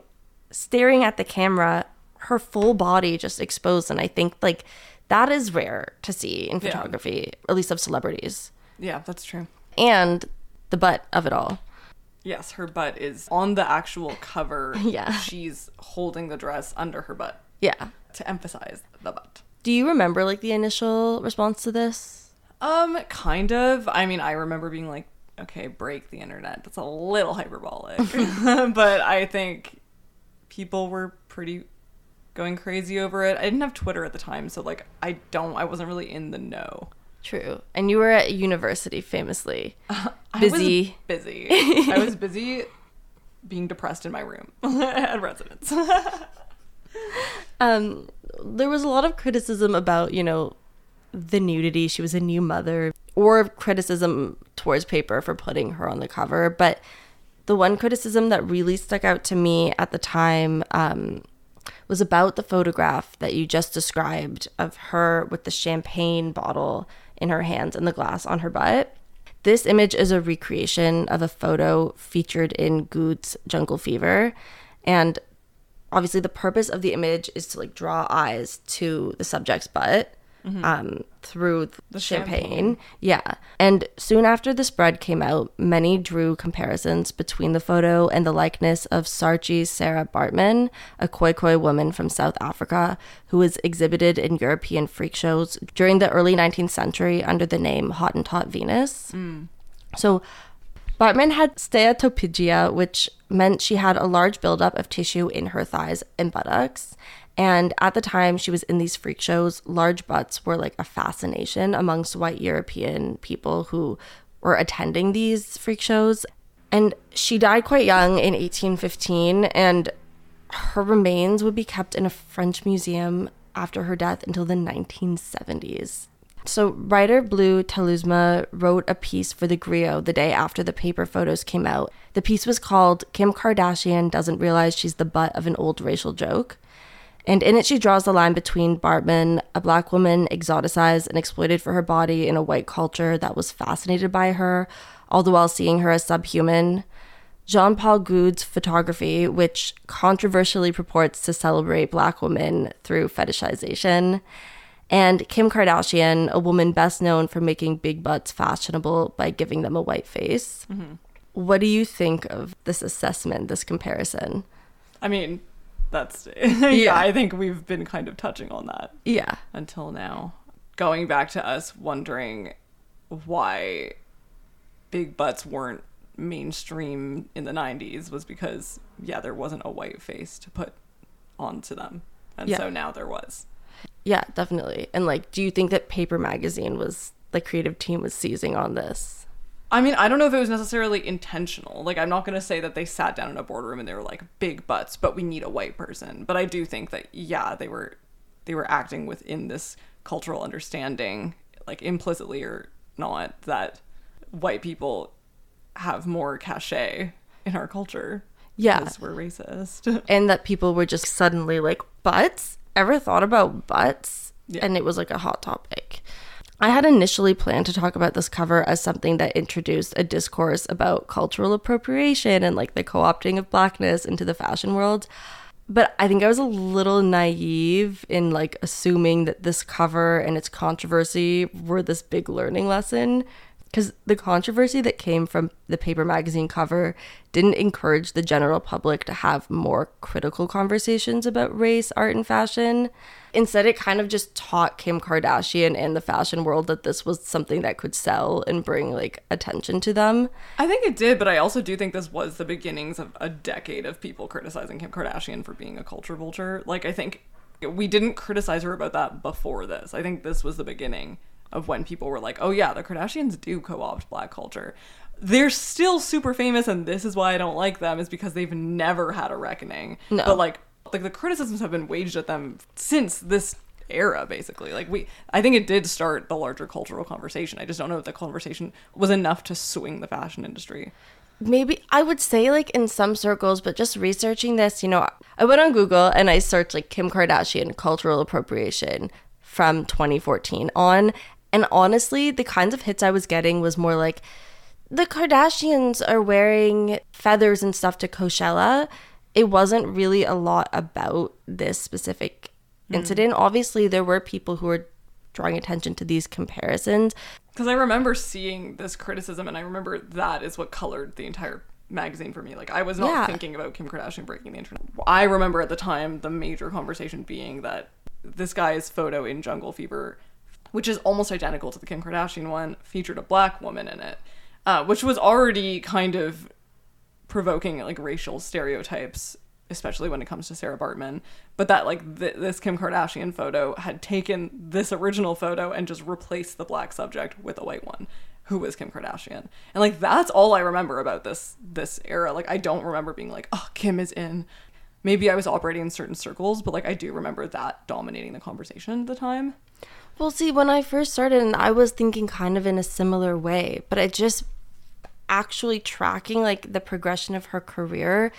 staring at the camera, her full body just exposed. And I think, like, that is rare to see in Yeah. photography, at least of celebrities. Yeah, that's true. And the butt of it all. Yes, her butt is on the actual cover. Yeah. She's holding the dress under her butt Yeah. to emphasize the butt. Do you remember, like, the initial response to this? Um, kind of. I mean, I remember being like, okay, break the internet. That's a little hyperbolic. but I think people were pretty going crazy over it. I didn't have Twitter at the time, so like I don't I wasn't really in the know. True. And you were at university famously. I Busy. was busy. I was busy being depressed in my room at residence. um, there was a lot of criticism about, you know, the nudity. She was a new mother, or criticism towards paper for putting her on the cover. But the one criticism that really stuck out to me at the time um, was about the photograph that you just described of her with the champagne bottle in her hands and the glass on her butt. This image is a recreation of a photo featured in Goude's Jungle Fever. And obviously, the purpose of the image is to like draw eyes to the subject's butt mm-hmm. um, through the champagne. champagne. Yeah. And soon after the spread came out, many drew comparisons between the photo and the likeness of Saartjie Sarah Baartman, a Khoikhoi woman from South Africa who was exhibited in European freak shows during the early 19th century under the name Hottentot Venus. Mm. So, Baartman had steatopygia, which meant she had a large buildup of tissue in her thighs and buttocks. And at the time she was in these freak shows, large butts were like a fascination amongst white European people who were attending these freak shows. And she died quite young in 1815, and her remains would be kept in a French museum after her death until the 1970s. So, writer Blue Telusma wrote a piece for the Grio the day after the paper photos came out. The piece was called Kim Kardashian Doesn't Realize She's the Butt of an Old Racial Joke. And in it, she draws the line between Baartman, a black woman exoticized and exploited for her body in a white culture that was fascinated by her, all the while seeing her as subhuman. Jean Paul Goude's photography, which controversially purports to celebrate black women through fetishization. And Kim Kardashian, a woman best known for making big butts fashionable by giving them a white face. Mm-hmm. What do you think of this assessment, this comparison? I mean, that's yeah. I think we've been kind of touching on that. Yeah. Until now. Going back to us wondering why big butts weren't mainstream in the 90s was because yeah, there wasn't a white face to put onto them. And yeah. so now there was. Yeah, definitely. And like do you think that Paper Magazine was the creative team was seizing on this? I mean, I don't know if it was necessarily intentional. Like, I'm not going to say that they sat down in a boardroom and they were like big butts, but we need a white person. But I do think that yeah, they were they were acting within this cultural understanding, like implicitly or not, that white people have more cachet in our culture. Yeah, because we're racist, and that people were just suddenly like butts. Ever thought about butts? Yeah. And it was like a hot topic. I had initially planned to talk about this cover as something that introduced a discourse about cultural appropriation and like the co opting of blackness into the fashion world. But I think I was a little naive in like assuming that this cover and its controversy were this big learning lesson because the controversy that came from the paper magazine cover didn't encourage the general public to have more critical conversations about race, art, and fashion. Instead, it kind of just taught Kim Kardashian and the fashion world that this was something that could sell and bring like attention to them. I think it did, but I also do think this was the beginnings of a decade of people criticizing Kim Kardashian for being a culture vulture. Like, I think we didn't criticize her about that before this. I think this was the beginning of when people were like, oh yeah, the Kardashians do co opt black culture. They're still super famous, and this is why I don't like them, is because they've never had a reckoning. No. But like, like the criticisms have been waged at them since this era basically like we i think it did start the larger cultural conversation i just don't know if the conversation was enough to swing the fashion industry maybe i would say like in some circles but just researching this you know i went on google and i searched like kim kardashian cultural appropriation from 2014 on and honestly, the kinds of hits I was getting was more like the Kardashians are wearing feathers and stuff to Coachella. It wasn't really a lot about this specific mm. incident. Obviously, there were people who were drawing attention to these comparisons. Because I remember seeing this criticism, and I remember that is what colored the entire magazine for me. Like, I was not yeah. thinking about Kim Kardashian breaking the internet. I remember at the time the major conversation being that this guy's photo in Jungle Fever which is almost identical to the Kim Kardashian one, featured a black woman in it, uh, which was already kind of provoking like racial stereotypes, especially when it comes to Sarah Baartman. But that like th- this Kim Kardashian photo had taken this original photo and just replaced the black subject with a white one who was Kim Kardashian. And like that's all I remember about this this era. Like I don't remember being like, "Oh, Kim is in." Maybe I was operating in certain circles, but like I do remember that dominating the conversation at the time. Well, see, when I first started, and I was thinking kind of in a similar way, but I just actually tracking like the progression of her career.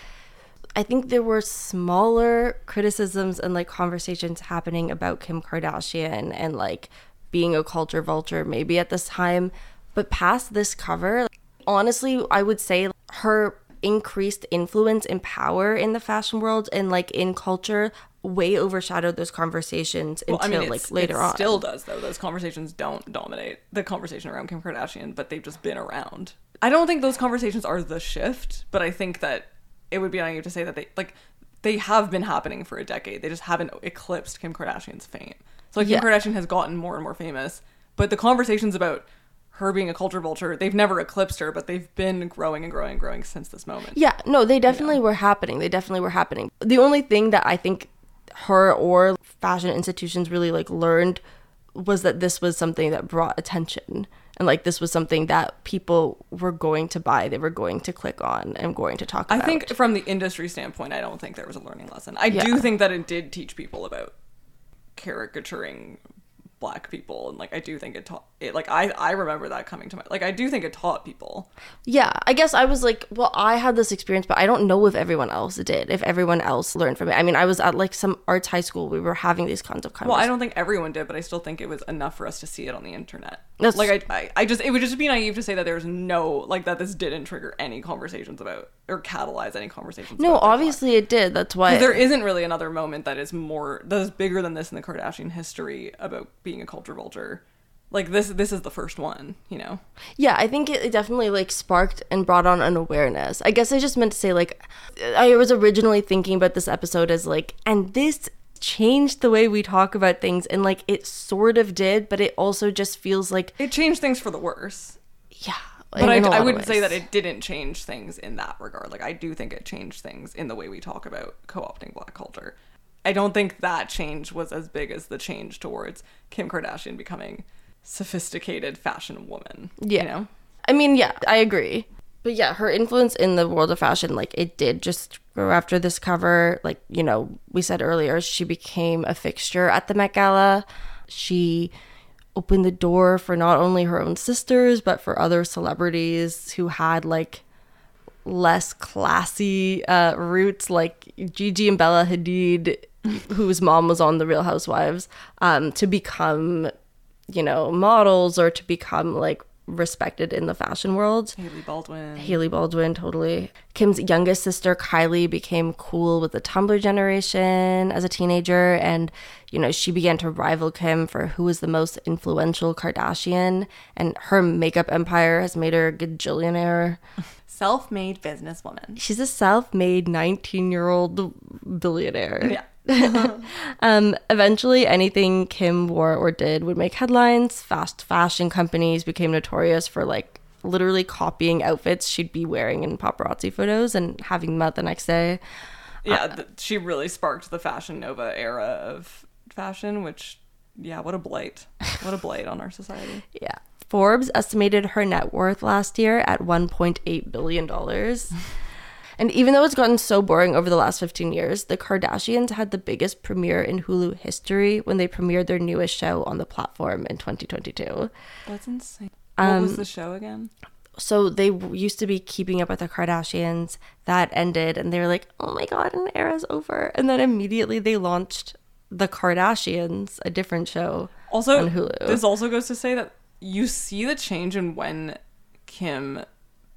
I think there were smaller criticisms and like conversations happening about Kim Kardashian and like being a culture vulture maybe at this time. But past this cover, honestly, I would say her increased influence and power in the fashion world and like in culture way overshadowed those conversations Well, until I mean, like later it on. still does though. Those conversations don't dominate the conversation around Kim Kardashian, but they've just been around. I don't think those conversations are the shift, but I think that it would be naive to say that they like they have been happening for a decade. They just haven't eclipsed Kim Kardashian's fame. So like Kim Yeah. Kardashian has gotten more and more famous, but the conversations about her being a culture vulture, they've never eclipsed her, but they've been growing and growing and growing since this moment. Yeah, no, they definitely were happening. They definitely were happening. The only thing that I think her or fashion institutions really like learned was that this was something that brought attention and like this was something that people were going to buy, they were going to click on and going to talk about I think from the industry standpoint, I don't think there was a learning lesson. I Yeah. do think that it did teach people about caricaturing black people and like I do think it taught it like I I remember that coming to my like I do think it taught people. Yeah, I guess I was like, well, I had this experience, but I don't know if everyone else did, if everyone else learned from it. I mean, I was at like some arts high school, we were having these kinds of conversations. Well, I don't think everyone did, but I still think it was enough for us to see it on the internet. That's- like I, I I just it would just be naive to say that there's no like that this didn't trigger any conversations about or catalyze any conversations. no, obviously it did. That's why. There isn't really another moment that is more that is bigger than this in the Kardashian history about being a culture vulture. Like this this is the first one, you know. Yeah, I think it it definitely like sparked and brought on an awareness. I guess I just meant to say like I was originally thinking about this episode as like and this changed the way we talk about things and like it sort of did, but it also just feels like It changed things for the worse. yeah. But I, I wouldn't say that it didn't change things in that regard. Like I do think it changed things in the way we talk about co-opting black culture. I don't think that change was as big as the change towards Kim Kardashian becoming sophisticated fashion woman. Yeah. You know? I mean, yeah, I agree. But yeah, her influence in the world of fashion, like it did just grow after this cover. Like, you know, we said earlier, she became a fixture at the Met Gala. She opened the door for not only her own sisters, but for other celebrities who had like less classy uh, roots, like Gigi and Bella Hadid, whose mom was on The Real Housewives, um, to become, you know, models or to become like respected in the fashion world. Hailey Baldwin. Hailey Baldwin, totally. Kim's youngest sister, Kylie, became cool with the Tumblr generation as a teenager. And, you know, she began to rival Kim for who was the most influential Kardashian. And her makeup empire has made her a gajillionaire. Self-made businesswoman. She's a self made 19 year old billionaire. Yeah. Um, eventually, anything Kim wore or did would make headlines. Fast fashion companies became notorious for like literally copying outfits she'd be wearing in paparazzi photos and having them out the next day. Yeah, th- she really sparked the fashion nova era of fashion, which yeah, what a blight. What a blight on our society. Yeah. Forbes estimated her net worth last year at $1.8 billion. and even though it's gotten so boring over the last 15 years, the Kardashians had the biggest premiere in Hulu history when they premiered their newest show on the platform in 2022. That's insane. What Um, was the show again? so they used to be keeping up with the Kardashians. That ended, and they were like, "Oh my god, an era's over." And then immediately they launched the Kardashians, a different show Also, on Hulu. this also goes to say that you see the change in when Kim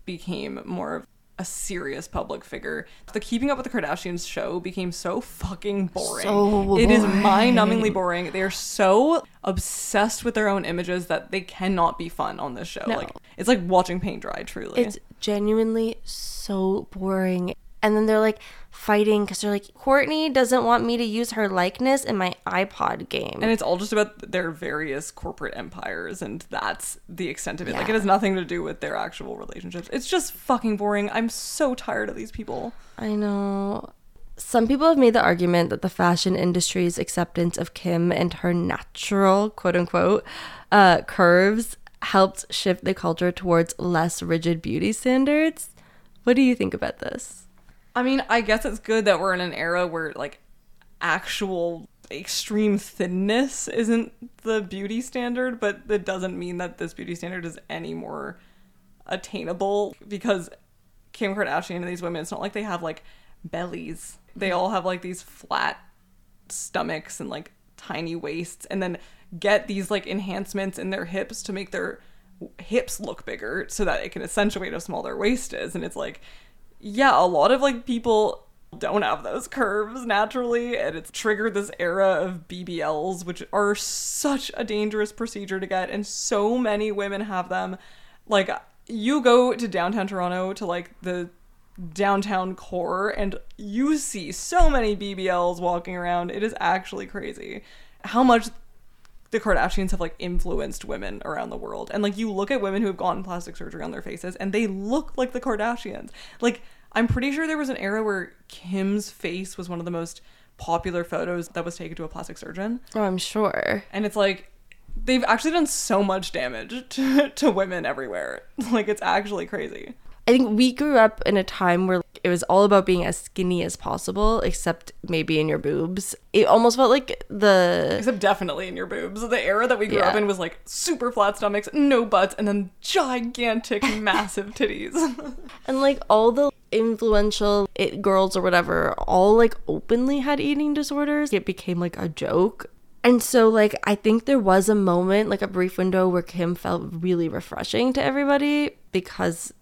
became more of a serious public figure. The Keeping Up with the Kardashians show became so fucking boring. So It is mind-numbingly boring. They are so obsessed with their own images that they cannot be fun on this show. No. Like it's like watching paint dry. Truly, It's genuinely so boring. And then they're like fighting because they're like, Kourtney doesn't want me to use her likeness in my iPod game. And it's all just about their various corporate empires, and that's the extent of it. Like, it has nothing to do with their actual relationships. It's just fucking boring. I'm so tired of these people. I know. Some people have made the argument that the fashion industry's acceptance of Kim and her natural, quote unquote, uh, curves helped shift the culture towards less rigid beauty standards. What do you think about this? I mean, I guess it's good that we're in an era where, like, actual extreme thinness isn't the beauty standard, but that doesn't mean that this beauty standard is any more attainable because Kim Kardashian and these women, it's not like they have like bellies. They mm-hmm. all have like these flat stomachs and like tiny waists and then get these like enhancements in their hips to make their hips look bigger so that it can accentuate how small their waist is and it's like yeah a lot of like people don't have those curves naturally and it's triggered this era of BBLs which are such a dangerous procedure to get and so many women have them. Like you go to downtown Toronto to like the downtown core and you see so many BBLs walking around. It is actually crazy. How much the Kardashians have like influenced women around the world. And like you look at women who have gotten plastic surgery on their faces and they look like the Kardashians. Like I'm pretty sure there was an era where Kim's face was one of the most popular photos that was taken to a plastic surgeon. Oh, I'm sure. And it's like they've actually done so much damage to, to women everywhere. Like it's actually crazy. I think we grew up in a time where it was all about being as skinny as possible, except maybe in your boobs. It almost felt like the. Except definitely in your boobs. The era that we grew Yeah. up in was like super flat stomachs, no butts, and then gigantic, massive titties. And like all the influential it girls or whatever, all like openly had eating disorders. It became like a joke. And so, like, I think there was a moment, like a brief window, where Kim felt really refreshing to everybody because,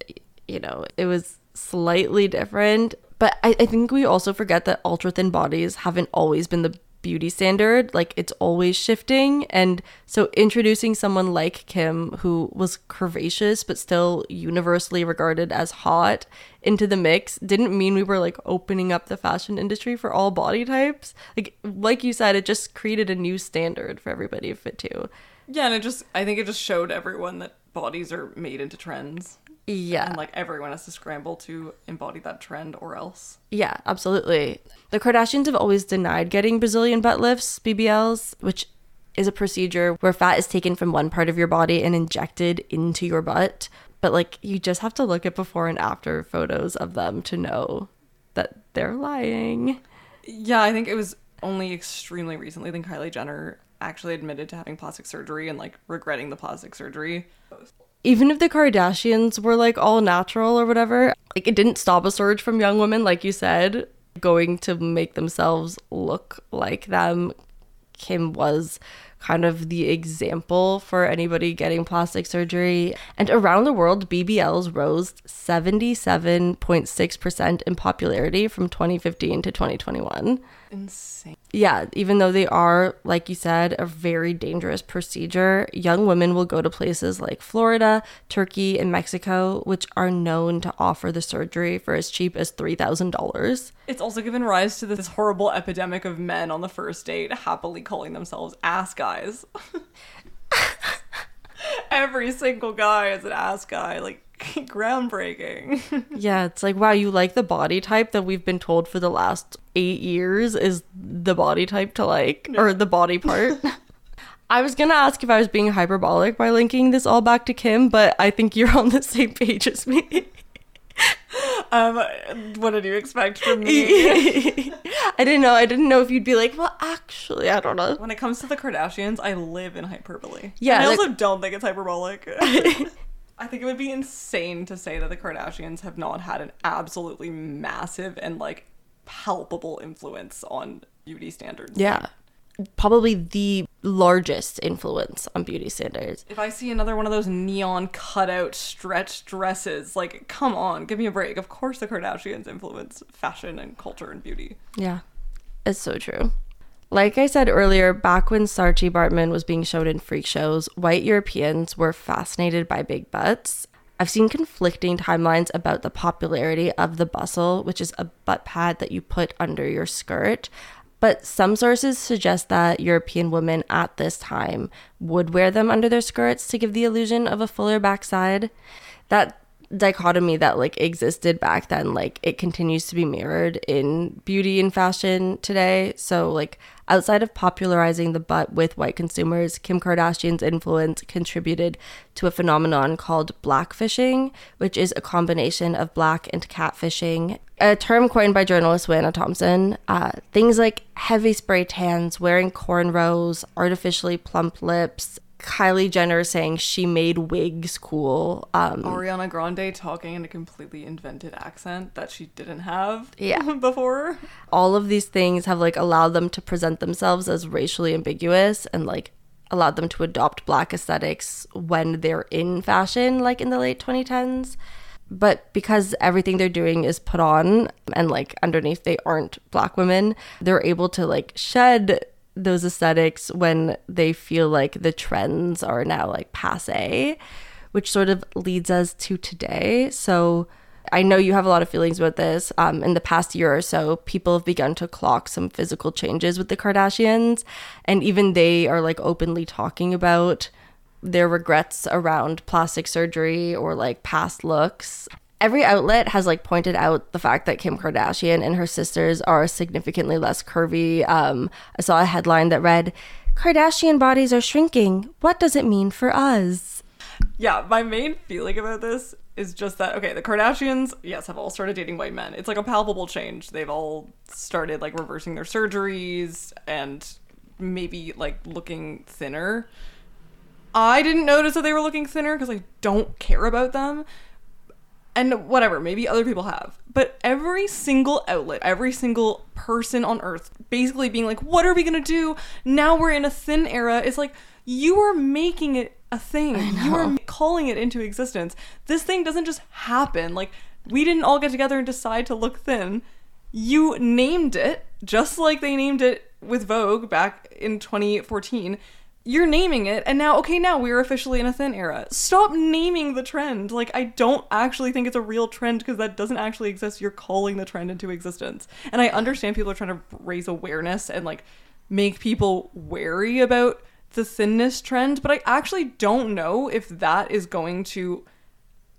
you know, it was slightly different. But I, I think we also forget that ultra thin bodies haven't always been the beauty standard. Like, it's always shifting. And so, introducing someone like Kim, who was curvaceous but still universally regarded as hot, into the mix didn't mean we were like opening up the fashion industry for all body types. Like like you said, it just created a new standard for everybody to fit to. yeah, and it just, I think it just showed everyone that bodies are made into trends. Yeah. And like everyone has to scramble to embody that trend or else. Yeah, absolutely. The Kardashians have always denied getting Brazilian butt lifts, BBLs, which is a procedure where fat is taken from one part of your body and injected into your butt. But like you just have to look at before and after photos of them to know that they're lying. Yeah, I think it was only extremely recently that Kylie Jenner actually admitted to having plastic surgery and like regretting the plastic surgery. Even if the Kardashians were like all natural or whatever, like it didn't stop a surge from young women, like you said, going to make themselves look like them. Kim was kind of the example for anybody getting plastic surgery. And around the world, BBLs rose 77.6% in popularity from 2015 to 2021 Insane. Yeah, even though they are, like you said, a very dangerous procedure, young women will go to places like Florida, Turkey, and Mexico, which are known to offer the surgery for as cheap as $3,000. It's also given rise to this horrible epidemic of men on the first date happily calling themselves ass guys. Every single guy is an ass guy. Like, groundbreaking. Yeah, it's like, wow, you like the body type that we've been told for the last eight years is the body type to like, or the body part. I was gonna ask if I was being hyperbolic by linking this all back to Kim, but I think you're on the same page as me. um, what did you expect from me? I didn't know. I didn't know if you'd be like, well, actually, I don't know. when it comes to the Kardashians, I live in hyperbole. Yeah, And I like- also don't think it's hyperbolic. I think it would be insane to say that the Kardashians have not had an absolutely massive and like palpable influence on beauty standards. Yeah. Probably the largest influence on beauty standards. If I see another one of those neon cutout stretch dresses, like, come on, give me a break. Of course, the Kardashians influence fashion and culture and beauty. Yeah. It's so true. Like I said earlier, back when Saartjie Baartman was being shown in freak shows, white Europeans were fascinated by big butts. I've seen conflicting timelines about the popularity of the bustle, which is a butt pad that you put under your skirt. But some sources suggest that European women at this time would wear them under their skirts to give the illusion of a fuller backside. That dichotomy that like existed back then like it continues to be mirrored in beauty and fashion today so like outside of popularizing the butt with white consumers kim kardashian's influence contributed to a phenomenon called blackfishing which is a combination of black and catfishing a term coined by journalist Wanna Thompson. Uh, things like heavy spray tans, wearing cornrows, artificially plump lips, Kylie Jenner saying she made wigs cool. Um, Ariana Grande talking in a completely invented accent that she didn't have Yeah. before. all of these things have like allowed them to present themselves as racially ambiguous and like allowed them to adopt black aesthetics when they're in fashion like in the late 2010s but because everything they're doing is put on and like underneath they aren't black women they're able to like shed those aesthetics when they feel like the trends are now like passe which sort of leads us to today so I know you have a lot of feelings about this. Um, in the past year or so, people have begun to clock some physical changes with the Kardashians, and even they are like openly talking about their regrets around plastic surgery or like past looks. Every outlet has like pointed out the fact that Kim Kardashian and her sisters are significantly less curvy. Um, I saw a headline that read, Kardashian bodies are shrinking. What does it mean for us? Yeah, my main feeling about this is just that okay, the Kardashians, yes, have all started dating white men. It's like a palpable change. They've all started like reversing their surgeries and maybe like looking thinner. I didn't notice that they were looking thinner because I don't care about them. And whatever, maybe other people have. But every single outlet, every single person on earth basically being like, what are we going to do? Now we're in a thin era. It's like, you are making it a thing. You are calling it into existence. This thing doesn't just happen. Like, we didn't all get together and decide to look thin. You named it, just like they named it with Vogue back in 2014 you're naming it and now okay now we're officially in a thin era. Stop naming the trend. Like i don't actually think it's a real trend because that doesn't actually exist. You're calling the trend into existence. And i understand people are trying to raise awareness and like make people wary about the thinness trend but i actually don't know if that is going to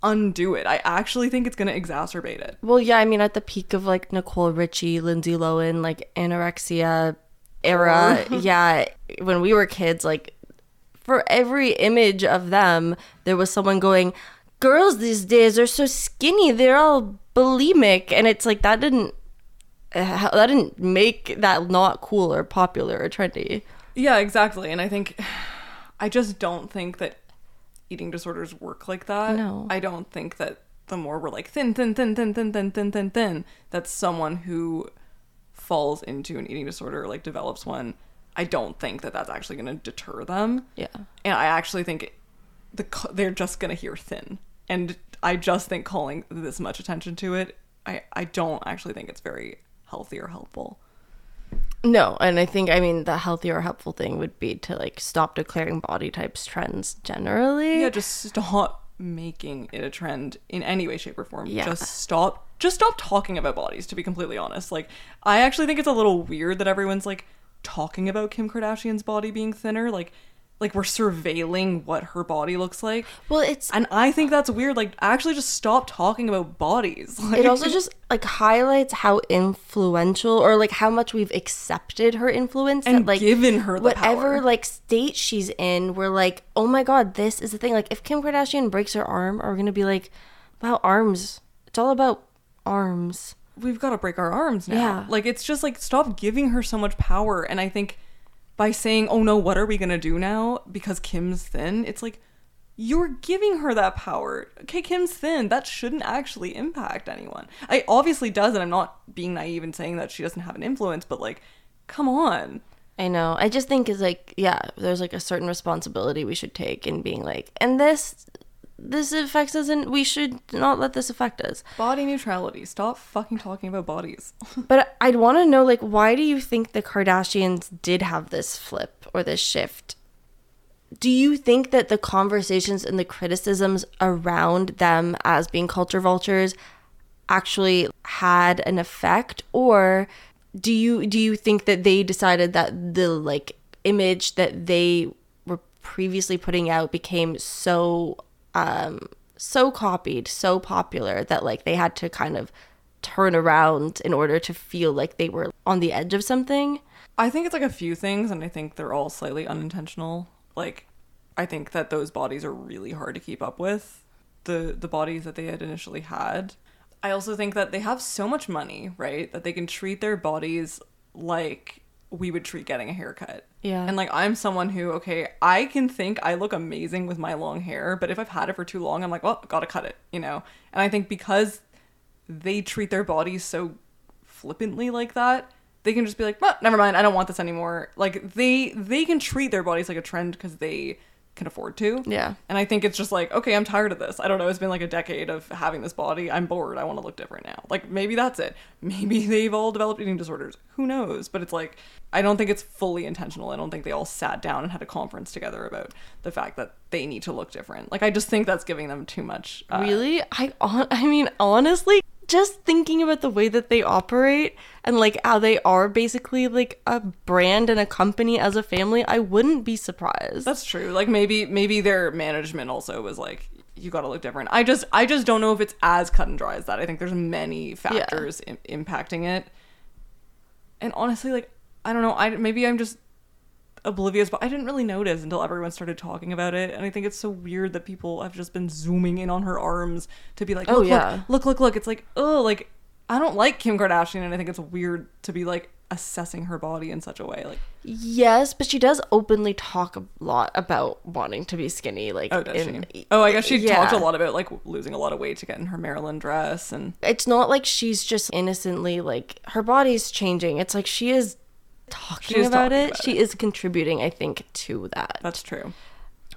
undo it. I actually think it's going to exacerbate it. Well, yeah, I mean, at the peak of like Nicole Richie, Lindsay Lohan, like anorexia era, yeah, when we were kids, like for every image of them, there was someone going, Girls these days are so skinny, they're all bulimic. And it's like that didn't. Uh, that didn't make that not cool or popular or trendy. Yeah, exactly. And I think I just don't think that eating disorders work like that. No. I don't think that the more we're like thin, thin, thin, thin, thin, thin, thin, thin, thin, that someone who falls into an eating disorder or like develops one, I don't think that that's actually going to deter them. Yeah. And I actually think the they're just going to hear thin. And I just think calling this much attention to it, I, I don't actually think it's very healthy or helpful. No, and I think I mean the healthy or helpful thing would be to like stop declaring body types trends generally. Yeah, just stop making it a trend in any way, shape, or form. Yeah. Just stop. Just stop talking about bodies. To be completely honest, like I actually think it's a little weird that everyone's like talking about Kim Kardashian's body being thinner. Like, like we're surveilling what her body looks like. Well, it's And I think that's weird. Like, actually, just stop talking about bodies. Like, it also just like highlights how influential or like how much we've accepted her influence And that like given her the whatever power. like state she's in we're like oh my god this is the thing like if kim kardashian breaks her arm are we gonna be like wow arms it's all about arms we've got to break our arms now. Yeah. Like it's just like stop giving her so much power. And I think by saying, "Oh no, what are we gonna do now?" because Kim's thin, it's like you're giving her that power. Okay, Kim's thin. That shouldn't actually impact anyone. I obviously does, and I'm not being naive and saying that she doesn't have an influence, but like, come on. i know i just think is like yeah there's like a certain responsibility we should take in being like and this this affects us and we should not let this affect us Body neutrality. Stop fucking talking about bodies. But I'd want to know, like, why do you think the Kardashians did have this flip or this shift? Do you think that the conversations and the criticisms around them as being culture vultures actually had an effect, or do you do you think that they decided that the like image that they were previously putting out became so um so copied, so popular that like they had to kind of turn around in order to feel like they were on the edge of something. I think it's like a few things, and I think they're all slightly unintentional. Like, I think that those bodies are really hard to keep up with. The the bodies that they had initially had. I also think that they have so much money, right? That they can treat their bodies like we would treat getting a haircut. Yeah. And like I'm someone who, okay, I can think I look amazing with my long hair, but if I've had it for too long, I'm like, well, gotta cut it, you know? And I think because they treat their bodies so flippantly like that, they can just be like, well, never mind, I don't want this anymore. Like they they can treat their bodies like a trend because they can afford to. Yeah. And I think it's just like, okay, I'm tired of this. I don't know. It's been like a decade of having this body. I'm bored. I want to look different now. Like maybe that's it. Maybe they've all developed eating disorders. Who knows? But it's like, I don't think it's fully intentional. I don't think they all sat down and had a conference together about the fact that they need to look different. Like I just think that's giving them too much. Uh, Really? I hon- I mean honestly, just thinking about the way that they operate and like how they are basically like a brand and a company as a family, I wouldn't be surprised. That's true. Like maybe maybe their management also was like, you got to look different. I just I just don't know if it's as cut and dry as that. I think there's many factors im- impacting it. And honestly, like I don't know. I maybe I'm just oblivious, but I didn't really notice until everyone started talking about it. And I think it's so weird that people have just been zooming in on her arms to be like, Oh, look, yeah. look, look, look, look. It's like, oh, like I don't like Kim Kardashian, and I think it's weird to be like assessing her body in such a way. Like, Yes, but she does openly talk a lot about wanting to be skinny. Like, oh, does in- she? Oh, I guess she yeah. talked a lot about like losing a lot of weight to get in her Marilyn dress, and It's not like she's just innocently like her body's changing. It's like she is talking about talking it. about she is contributing, I think, to that. that's true.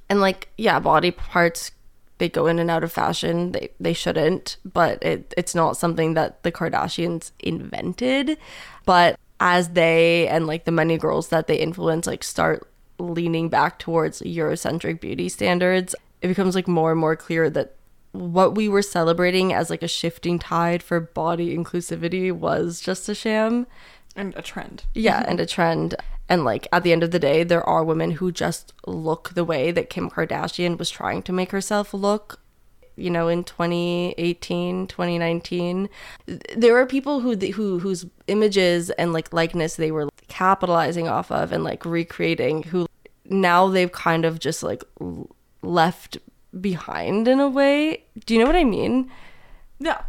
and like yeah body parts they go in and out of fashion they they shouldn't but it it's not something that the kardashians invented but as they and like the many girls that they influence like start leaning back towards eurocentric beauty standards it becomes like more and more clear that what we were celebrating as like a shifting tide for body inclusivity was just a sham And a trend. yeah, mm-hmm. and a trend. And like at the end of the day, there are women who just look the way that Kim Kardashian was trying to make herself look. You know, in 2018, 2019, there are people who who whose images and like likeness they were capitalizing off of and like recreating. Who now they've kind of just like left behind in a way. Do you know what I mean? Yeah.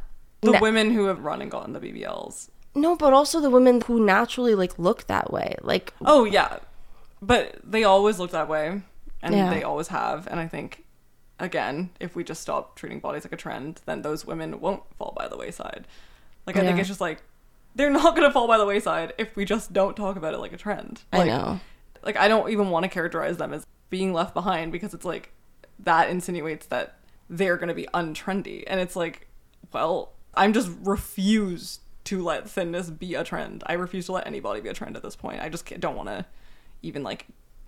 The No. women who have run and gotten the BBLs. No, but also the women who naturally like look that way. Like Oh yeah, but they always look that way, and Yeah. they always have. And I think, again, if we just stop treating bodies like a trend, then those women won't fall by the wayside. Like I think it's just like they're not gonna fall by the wayside if we just don't talk about it like a trend. I Like, know. Like I don't even want to characterize them as being left behind because it's like that insinuates that they're gonna be untrendy, and it's like, well, I'm just refuse to let thinness be a trend. I refuse to let anybody be a trend at this point. I just don't want to even like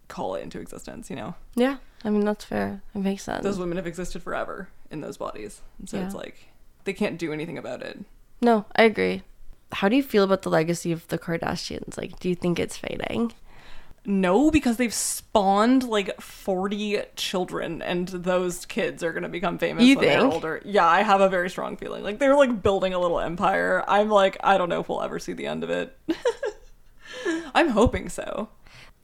call it into existence. You know, Yeah, I mean that's fair. It makes sense. those women have existed forever in those bodies, and so it's like they can't do anything about it. No, I agree. How do you feel about the legacy of the Kardashians? Like, do you think it's fading? No, because they've spawned like 40 children and those kids are going to become famous You when they're older. Yeah, I have a very strong feeling. Like they're like building a little empire. I'm like, I don't know if we'll ever see the end of it. I'm hoping so.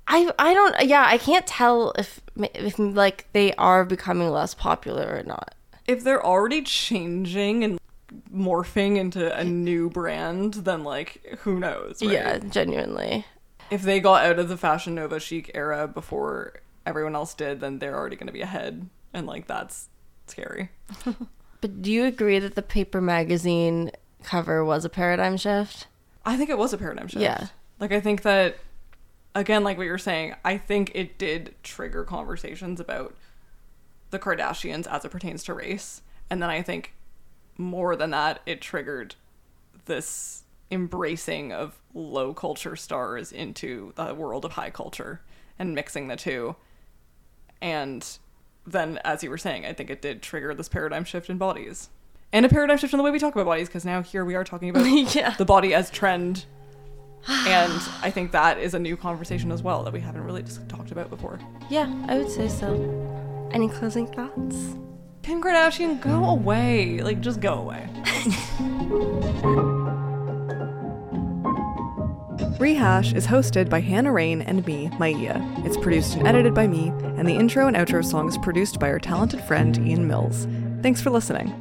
I I don't. Yeah, I can't tell if if like they are becoming less popular or not. If they're already changing and morphing into a new brand, then like who knows? right? Yeah, genuinely. If they got out of the Fashion Nova chic era before everyone else did, then they're already going to be ahead, and like that's scary. But do you agree that the paper magazine cover was a paradigm shift? I think it was a paradigm shift. Yeah. Like I think that again, like what you're saying, I think it did trigger conversations about the Kardashians as it pertains to race. And then I think more than that, it triggered this embracing of low culture stars into the world of high culture and mixing the two. And then, as you were saying, I think it did trigger this paradigm shift in bodies. And a paradigm shift in the way we talk about bodies, because now here we are talking about Yeah. the body as trend. And I think that is a new conversation as well that we haven't really just talked about before. Yeah, I would say so. Any closing thoughts? Kim Kardashian, go away. Like, just go away. Rehash is hosted by Hannah Rain and me, Maia. It's produced and edited by me, and the intro and outro song is produced by our talented friend Ian Mills. Thanks for listening.